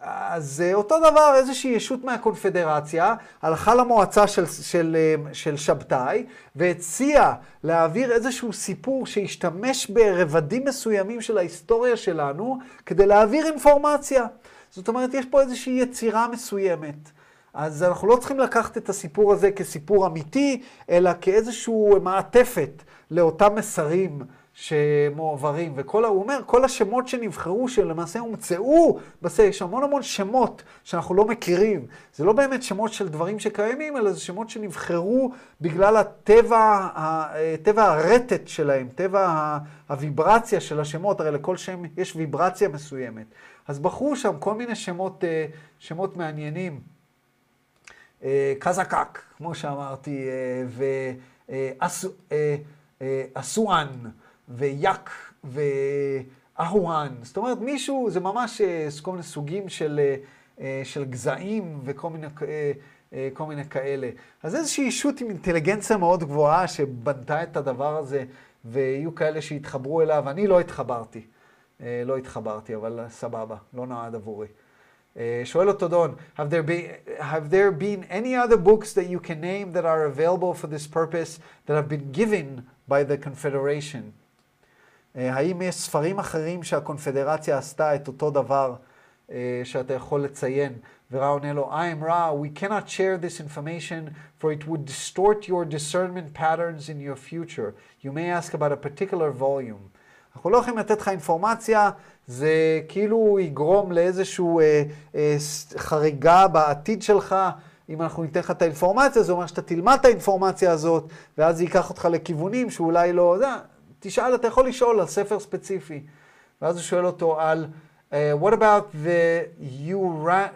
אז אותו דבר, איזושהי ישות מהקונפדרציה הלכה למועצה של, של, של שבתאי והציעה להעביר איזשהו סיפור שהשתמש ברבדים מסוימים של ההיסטוריה שלנו כדי להעביר אינפורמציה. זאת אומרת, יש פה איזושהי יצירה מסוימת. אז אנחנו לא צריכים לקחת את הסיפור הזה כסיפור אמיתי, אלא כאיזושהי מעטפת לאותם מסרים שמועברים. וכל, הוא אומר, כל השמות שנבחרו, שלמעשה הומצאו, בסדר, יש המון המון שמות שאנחנו לא מכירים. זה לא באמת שמות של דברים שקיימים, אלא זה שמות שנבחרו בגלל הטבע, טבע הרטט שלהם, טבע הוויברציה של השמות. הרי לכל שם יש ויברציה מסוימת. אז בחרו שם כל מיני שמות, שמות מעניינים. קזקק, כמו שאמרתי, ואסואן, ויאק, ואהואן. זאת אומרת, מישהו, זה ממש כל מיני סוגים של, של גזעים וכל מיני, כל מיני כאלה. אז איזושהי אישות עם אינטליגנציה מאוד גבוהה שבנתה את הדבר הזה, ויהיו כאלה שהתחברו אליו. אני לא התחברתי. לא התחברתי, אבל סבבה, לא נועד עבורי. שואל אותו דון, have there, been, have there been any other books that you can name that are available for this purpose that have been given by the Confederation? האם יש ספרים אחרים שהקונפדרציה עשתה את אותו דבר שאתה יכול לציין? ורע עונה לו, I am Ra, we cannot share this information for it would distort your discernment patterns in your future. You may ask about a particular volume. אנחנו לא יכולים לתת לך אינפורמציה, זה כאילו יגרום לאיזושהי אה, אה, חריגה בעתיד שלך. אם אנחנו ניתן לך את האינפורמציה, זה אומר שאתה תלמד את האינפורמציה הזאת, ואז זה ייקח אותך לכיוונים שאולי לא... זה, תשאל, אתה יכול לשאול על ספר ספציפי. ואז הוא שואל אותו על, uh, what about the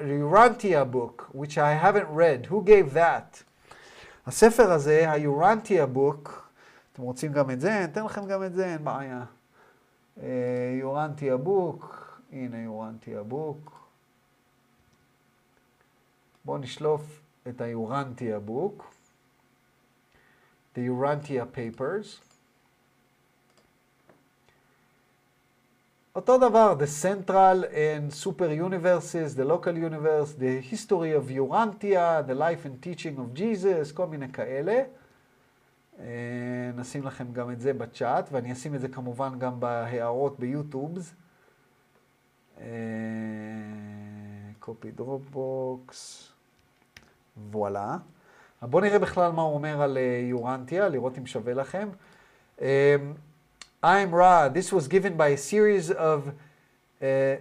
Urantia book, which I haven't read, who gave that? הספר הזה, ה-Urantia book, אתם רוצים גם את זה? אתן לכם גם את זה, אין בעיה. יורנטי הבוק, הנה יורנטי הבוק. בואו נשלוף את היורנטיה בוק, The Urantia Papers. אותו דבר, The Central and Super Universes, The Local Universe, The History of Urantia, The Life and Teaching of Jesus, כל מיני כאלה. אה, נשים לכם גם את זה בצ'אט, ואני אשים את זה כמובן גם בהערות ביוטיובס. copy דרופבוקס, וואלה. בואו נראה בכלל מה הוא אומר על יורנטיה, לראות אם שווה לכם. Um, I'm Ra, this was given by a series of uh,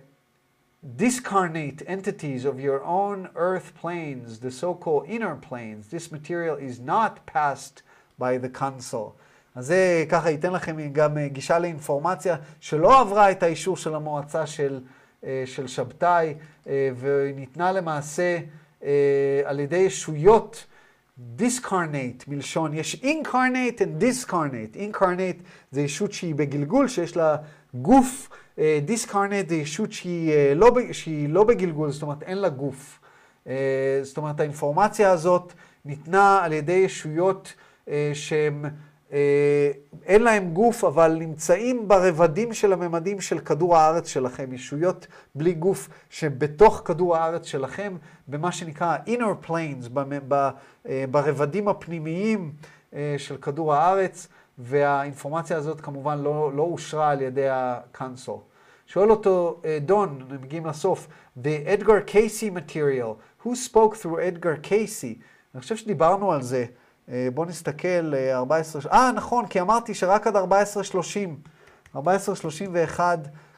discarnate entities of your own earth planes, the so-called inner planes. This material is not passed by the council. אז זה ככה ייתן לכם גם גישה לאינפורמציה שלא עברה את האישור של המועצה של, של שבתאי, וניתנה למעשה על ידי ישויות discarnate מלשון, יש and discarnate. incarnate זה ישות שהיא בגלגול, שיש לה גוף, discarnate זה ישות שהיא לא, שהיא לא בגלגול, זאת אומרת אין לה גוף. זאת אומרת האינפורמציה הזאת ניתנה על ידי ישויות שהם, אין להם גוף, אבל נמצאים ברבדים של הממדים של כדור הארץ שלכם, ישויות בלי גוף שבתוך כדור הארץ שלכם, במה שנקרא inner planes, ברבדים הפנימיים של כדור הארץ, והאינפורמציה הזאת כמובן לא, לא אושרה על ידי הקאנסול. שואל אותו דון, מגיעים לסוף, The Edgar Casey material, who spoke through Edgar Casey? אני חושב שדיברנו על זה. בואו נסתכל, 14... אה, נכון, כי אמרתי שרק עד 14.30. 14.31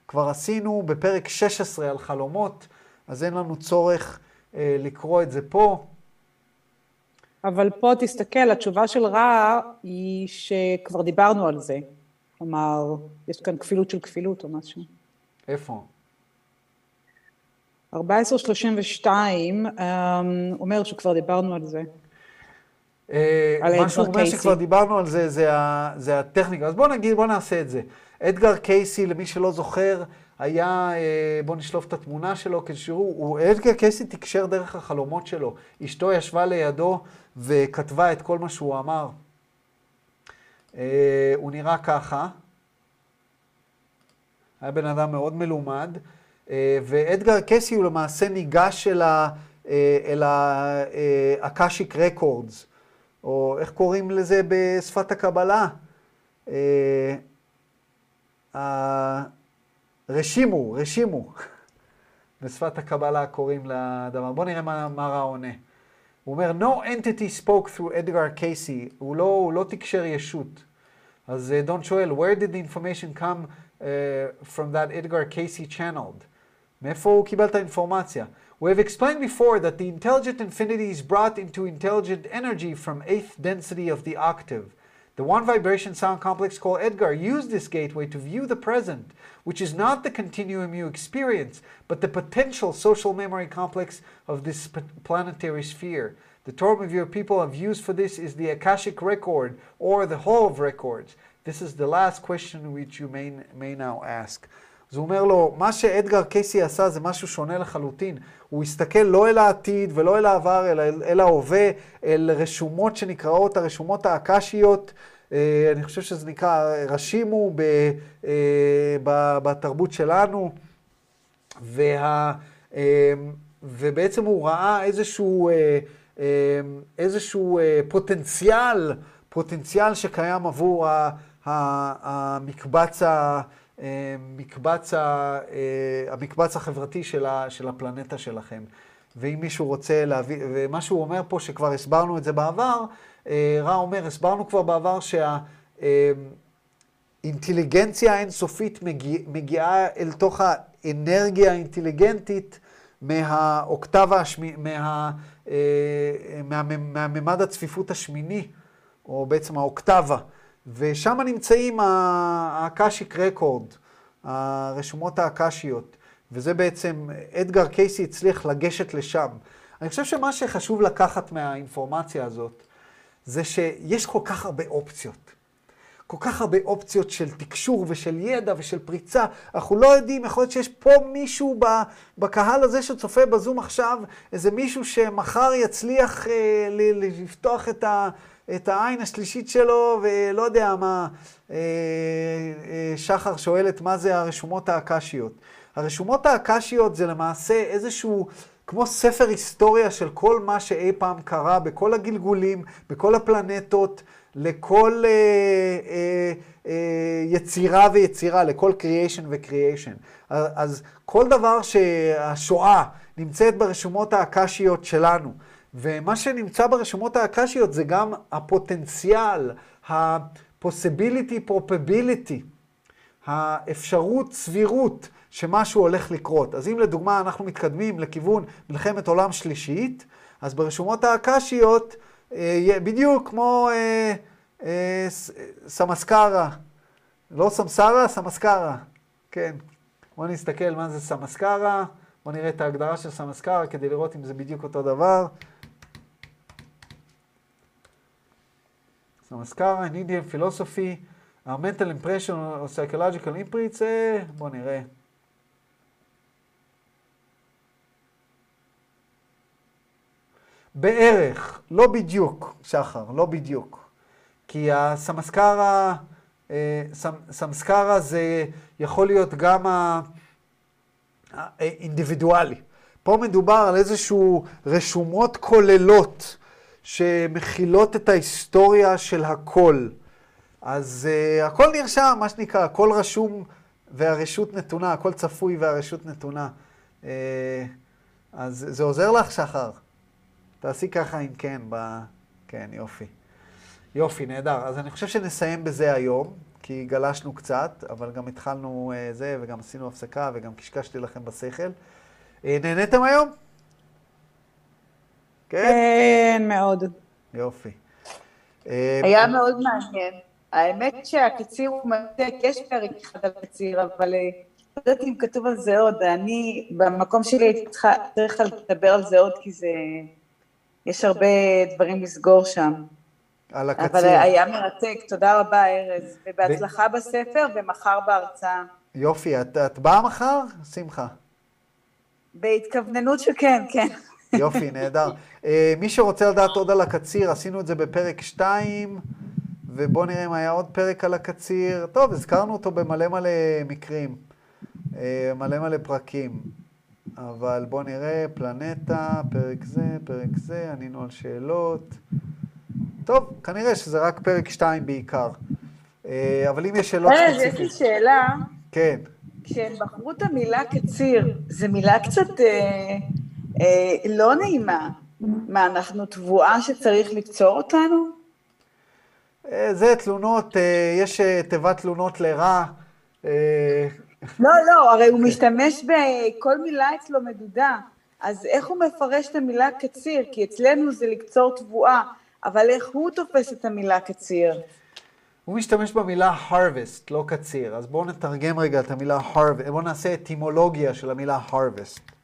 כבר עשינו בפרק 16 על חלומות, אז אין לנו צורך אה, לקרוא את זה פה. אבל פה תסתכל, התשובה של רע היא שכבר דיברנו על זה. כלומר, יש כאן כפילות של כפילות או משהו. איפה? 1432 אומר שכבר דיברנו על זה. מה שהוא אומר שכבר דיברנו על זה, זה, ה, זה הטכניקה. אז בואו נגיד, בואו נעשה את זה. אדגר קייסי, למי שלא זוכר, היה, בואו נשלוף את התמונה שלו, שתראו, אדגר קייסי תקשר דרך החלומות שלו. אשתו ישבה לידו וכתבה את כל מה שהוא אמר. הוא נראה ככה. היה בן אדם מאוד מלומד, ואדגר קייסי הוא למעשה ניגש אל האקשיק רקורדס. או איך קוראים לזה בשפת הקבלה? רשימו, רשימו. בשפת הקבלה קוראים לדבר. בואו נראה מה, מה רע עונה. הוא אומר, no entity spoke through Edgar Casey, הוא לא, הוא לא תקשר ישות. אז דון שואל, where did the information come uh, from that Edgar Casey channeled? מאיפה הוא קיבל את האינפורמציה? We have explained before that the intelligent infinity is brought into intelligent energy from eighth density of the octave. The one vibration sound complex called Edgar used this gateway to view the present, which is not the continuum you experience, but the potential social memory complex of this planetary sphere. The term of your people have used for this is the Akashic record or the Hall of Records. This is the last question which you may, may now ask. אז הוא אומר לו, מה שאדגר קייסי עשה זה משהו שונה לחלוטין. הוא הסתכל לא אל העתיד ולא אל העבר, אלא אל ההווה, אל רשומות שנקראות הרשומות האקשיות. אני חושב שזה נקרא רשימו ב, ב, בתרבות שלנו. וה, ובעצם הוא ראה איזשהו, איזשהו פוטנציאל, פוטנציאל שקיים עבור המקבץ ה... מקבץ, ה, המקבץ החברתי של, ה, של הפלנטה שלכם. ואם מישהו רוצה להביא, ומה שהוא אומר פה, שכבר הסברנו את זה בעבר, רע אומר, הסברנו כבר בעבר שהאינטליגנציה האינסופית מגיע, מגיעה אל תוך האנרגיה האינטליגנטית מהאוקטבה, השמי, מה, מהממד הצפיפות השמיני, או בעצם האוקטבה. ושם נמצאים האקשיק רקורד, הרשומות האקשיות, וזה בעצם, אדגר קייסי הצליח לגשת לשם. אני חושב שמה שחשוב לקחת מהאינפורמציה הזאת, זה שיש כל כך הרבה אופציות. כל כך הרבה אופציות של תקשור ושל ידע ושל פריצה. אנחנו לא יודעים, יכול להיות שיש פה מישהו בקהל הזה שצופה בזום עכשיו, איזה מישהו שמחר יצליח אה, לפתוח את, ה, את העין השלישית שלו, ולא יודע מה, אה, אה, שחר שואלת מה זה הרשומות האקשיות. הרשומות האקשיות זה למעשה איזשהו... כמו ספר היסטוריה של כל מה שאי פעם קרה בכל הגלגולים, בכל הפלנטות, לכל אה, אה, אה, יצירה ויצירה, לכל creation ו-creation. אז כל דבר שהשואה נמצאת ברשומות האקשיות שלנו, ומה שנמצא ברשומות האקשיות זה גם הפוטנציאל, ה-possibility probability, האפשרות סבירות שמשהו הולך לקרות. אז אם לדוגמה אנחנו מתקדמים לכיוון מלחמת עולם שלישית, אז ברשומות האקשיות, אה, בדיוק כמו אה, אה, סמסקרה, לא סמסרה, סמסקרה, כן. בואו נסתכל מה זה סמסקרה, בואו נראה את ההגדרה של סמסקרה כדי לראות אם זה בדיוק אותו דבר. סמסקרה, in Indian philosophy, a mental impression or psychological imprints, בואו נראה. בערך, לא בדיוק, שחר, לא בדיוק. כי הסמסקרה, אה, סמסקרה זה יכול להיות גם האינדיבידואלי. פה מדובר על איזשהו רשומות כוללות שמכילות את ההיסטוריה של הכל. אז uh, הכל נרשם, מה שנקרא, הכל רשום והרשות נתונה, הכל צפוי והרשות נתונה. Uh, אז זה עוזר לך, שחר? תעשי ככה אם כן, ב... כן, יופי. יופי, נהדר. אז אני חושב שנסיים בזה היום, כי גלשנו קצת, אבל גם התחלנו uh, זה, וגם עשינו הפסקה, וגם קשקשתי לכם בשכל. Uh, נהניתם היום? כן? כן, מאוד. יופי. היה מאוד מעניין. האמת שהקציר הוא מרתק, יש פרק אחד על קציר, אבל לא יודעת אם כתוב על זה עוד. אני, במקום שלי הייתי צריכה, לדבר על זה עוד, כי זה... יש הרבה דברים לסגור שם. על הקציר. אבל היה מרתק, תודה רבה, ארז. ובהצלחה. בספר ומחר בהרצאה. יופי, את, את באה מחר? שמחה. בהתכווננות שכן, כן. יופי, נהדר. Uh, מי שרוצה לדעת עוד על הקציר, עשינו את זה בפרק 2, ובואו נראה אם היה עוד פרק על הקציר. טוב, הזכרנו אותו במלא מלא מקרים, uh, מלא מלא פרקים. אבל בואו נראה, פלנטה, פרק זה, פרק זה, ענינו על שאלות. טוב, כנראה שזה רק פרק 2 בעיקר. אה, אבל אם יש שאלות ספציפיות... יש לי שאלה. כן. כשהם בחרו את המילה קציר, זו מילה קצת אה, אה, לא נעימה. מה, אנחנו תבואה שצריך לקצור אותנו? אה, זה תלונות, אה, יש אה, תיבת תלונות לרע. אה, לא, לא, הרי הוא משתמש בכל מילה אצלו מדודה. אז איך הוא מפרש את המילה קציר? כי אצלנו זה לקצור תבואה, אבל איך הוא תופס את המילה קציר? הוא משתמש במילה harvest, לא קציר. אז בואו נתרגם רגע את המילה harvest, בואו נעשה אטימולוגיה של המילה harvest.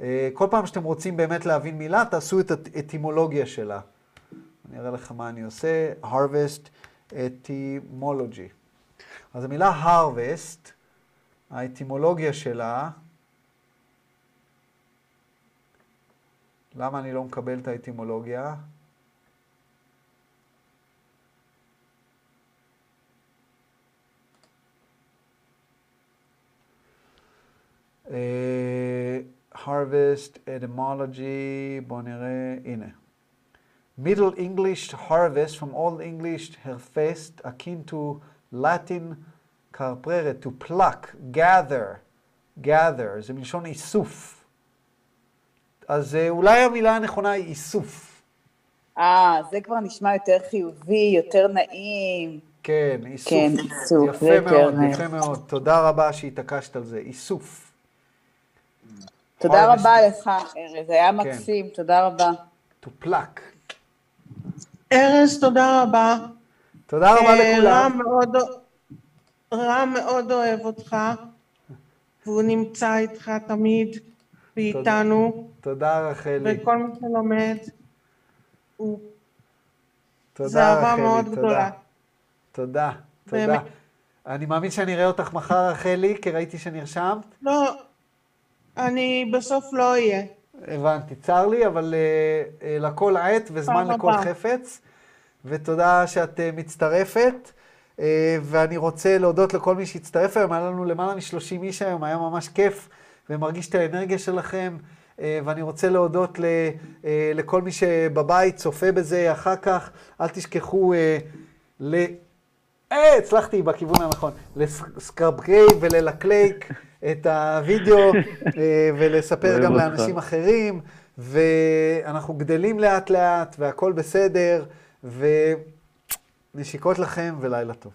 אה, כל פעם שאתם רוצים באמת להבין מילה, תעשו את האטימולוגיה שלה. אני אראה לך מה אני עושה, harvest etymology. אז המילה harvest, האטימולוגיה שלה, למה אני לא מקבל את האטימולוגיה? Uh, harvest, etymology, בואו נראה, הנה. Middle English harvest from Old English harvest akin to Latin carprere, to pluck, gather, gather, זה מלשון איסוף. אז אולי המילה הנכונה היא איסוף. אה, זה כבר נשמע יותר חיובי, יותר נעים. כן, איסוף. כן, איסוף. יפה מאוד. יפה מאוד. תודה רבה שהתעקשת על זה, איסוף. תודה רבה לך, ארז, היה כן. מקסים, תודה רבה. To pluck. ארז, תודה רבה. תודה רבה אה, לכולם. רם מאוד, רם מאוד אוהב אותך, והוא נמצא איתך תמיד ואיתנו. תודה רחלי. וכל מי שלומד, הוא... תודה זה אהבה רחלי, מאוד תודה. גדולה. תודה, תודה. באמת. אני מאמין שאני אראה אותך מחר, רחלי, כי ראיתי שנרשמת. לא, אני בסוף לא אהיה. הבנתי, צר לי, אבל uh, uh, לכל עת וזמן פעם לכל הבאה. חפץ. ותודה שאת uh, מצטרפת. Uh, ואני רוצה להודות לכל מי שהצטרף היום, היה לנו למעלה מ-30 איש היום, היה ממש כיף, ומרגיש את האנרגיה שלכם. Uh, ואני רוצה להודות ל, uh, לכל מי שבבית צופה בזה אחר כך. אל תשכחו uh, ל... אה, הצלחתי בכיוון הנכון. לסקרבקריי וללקלייק את הוידאו אה, ולספר גם. לאנשים אחרים, ואנחנו גדלים לאט לאט והכל בסדר, ונשיקות לכם ולילה טוב.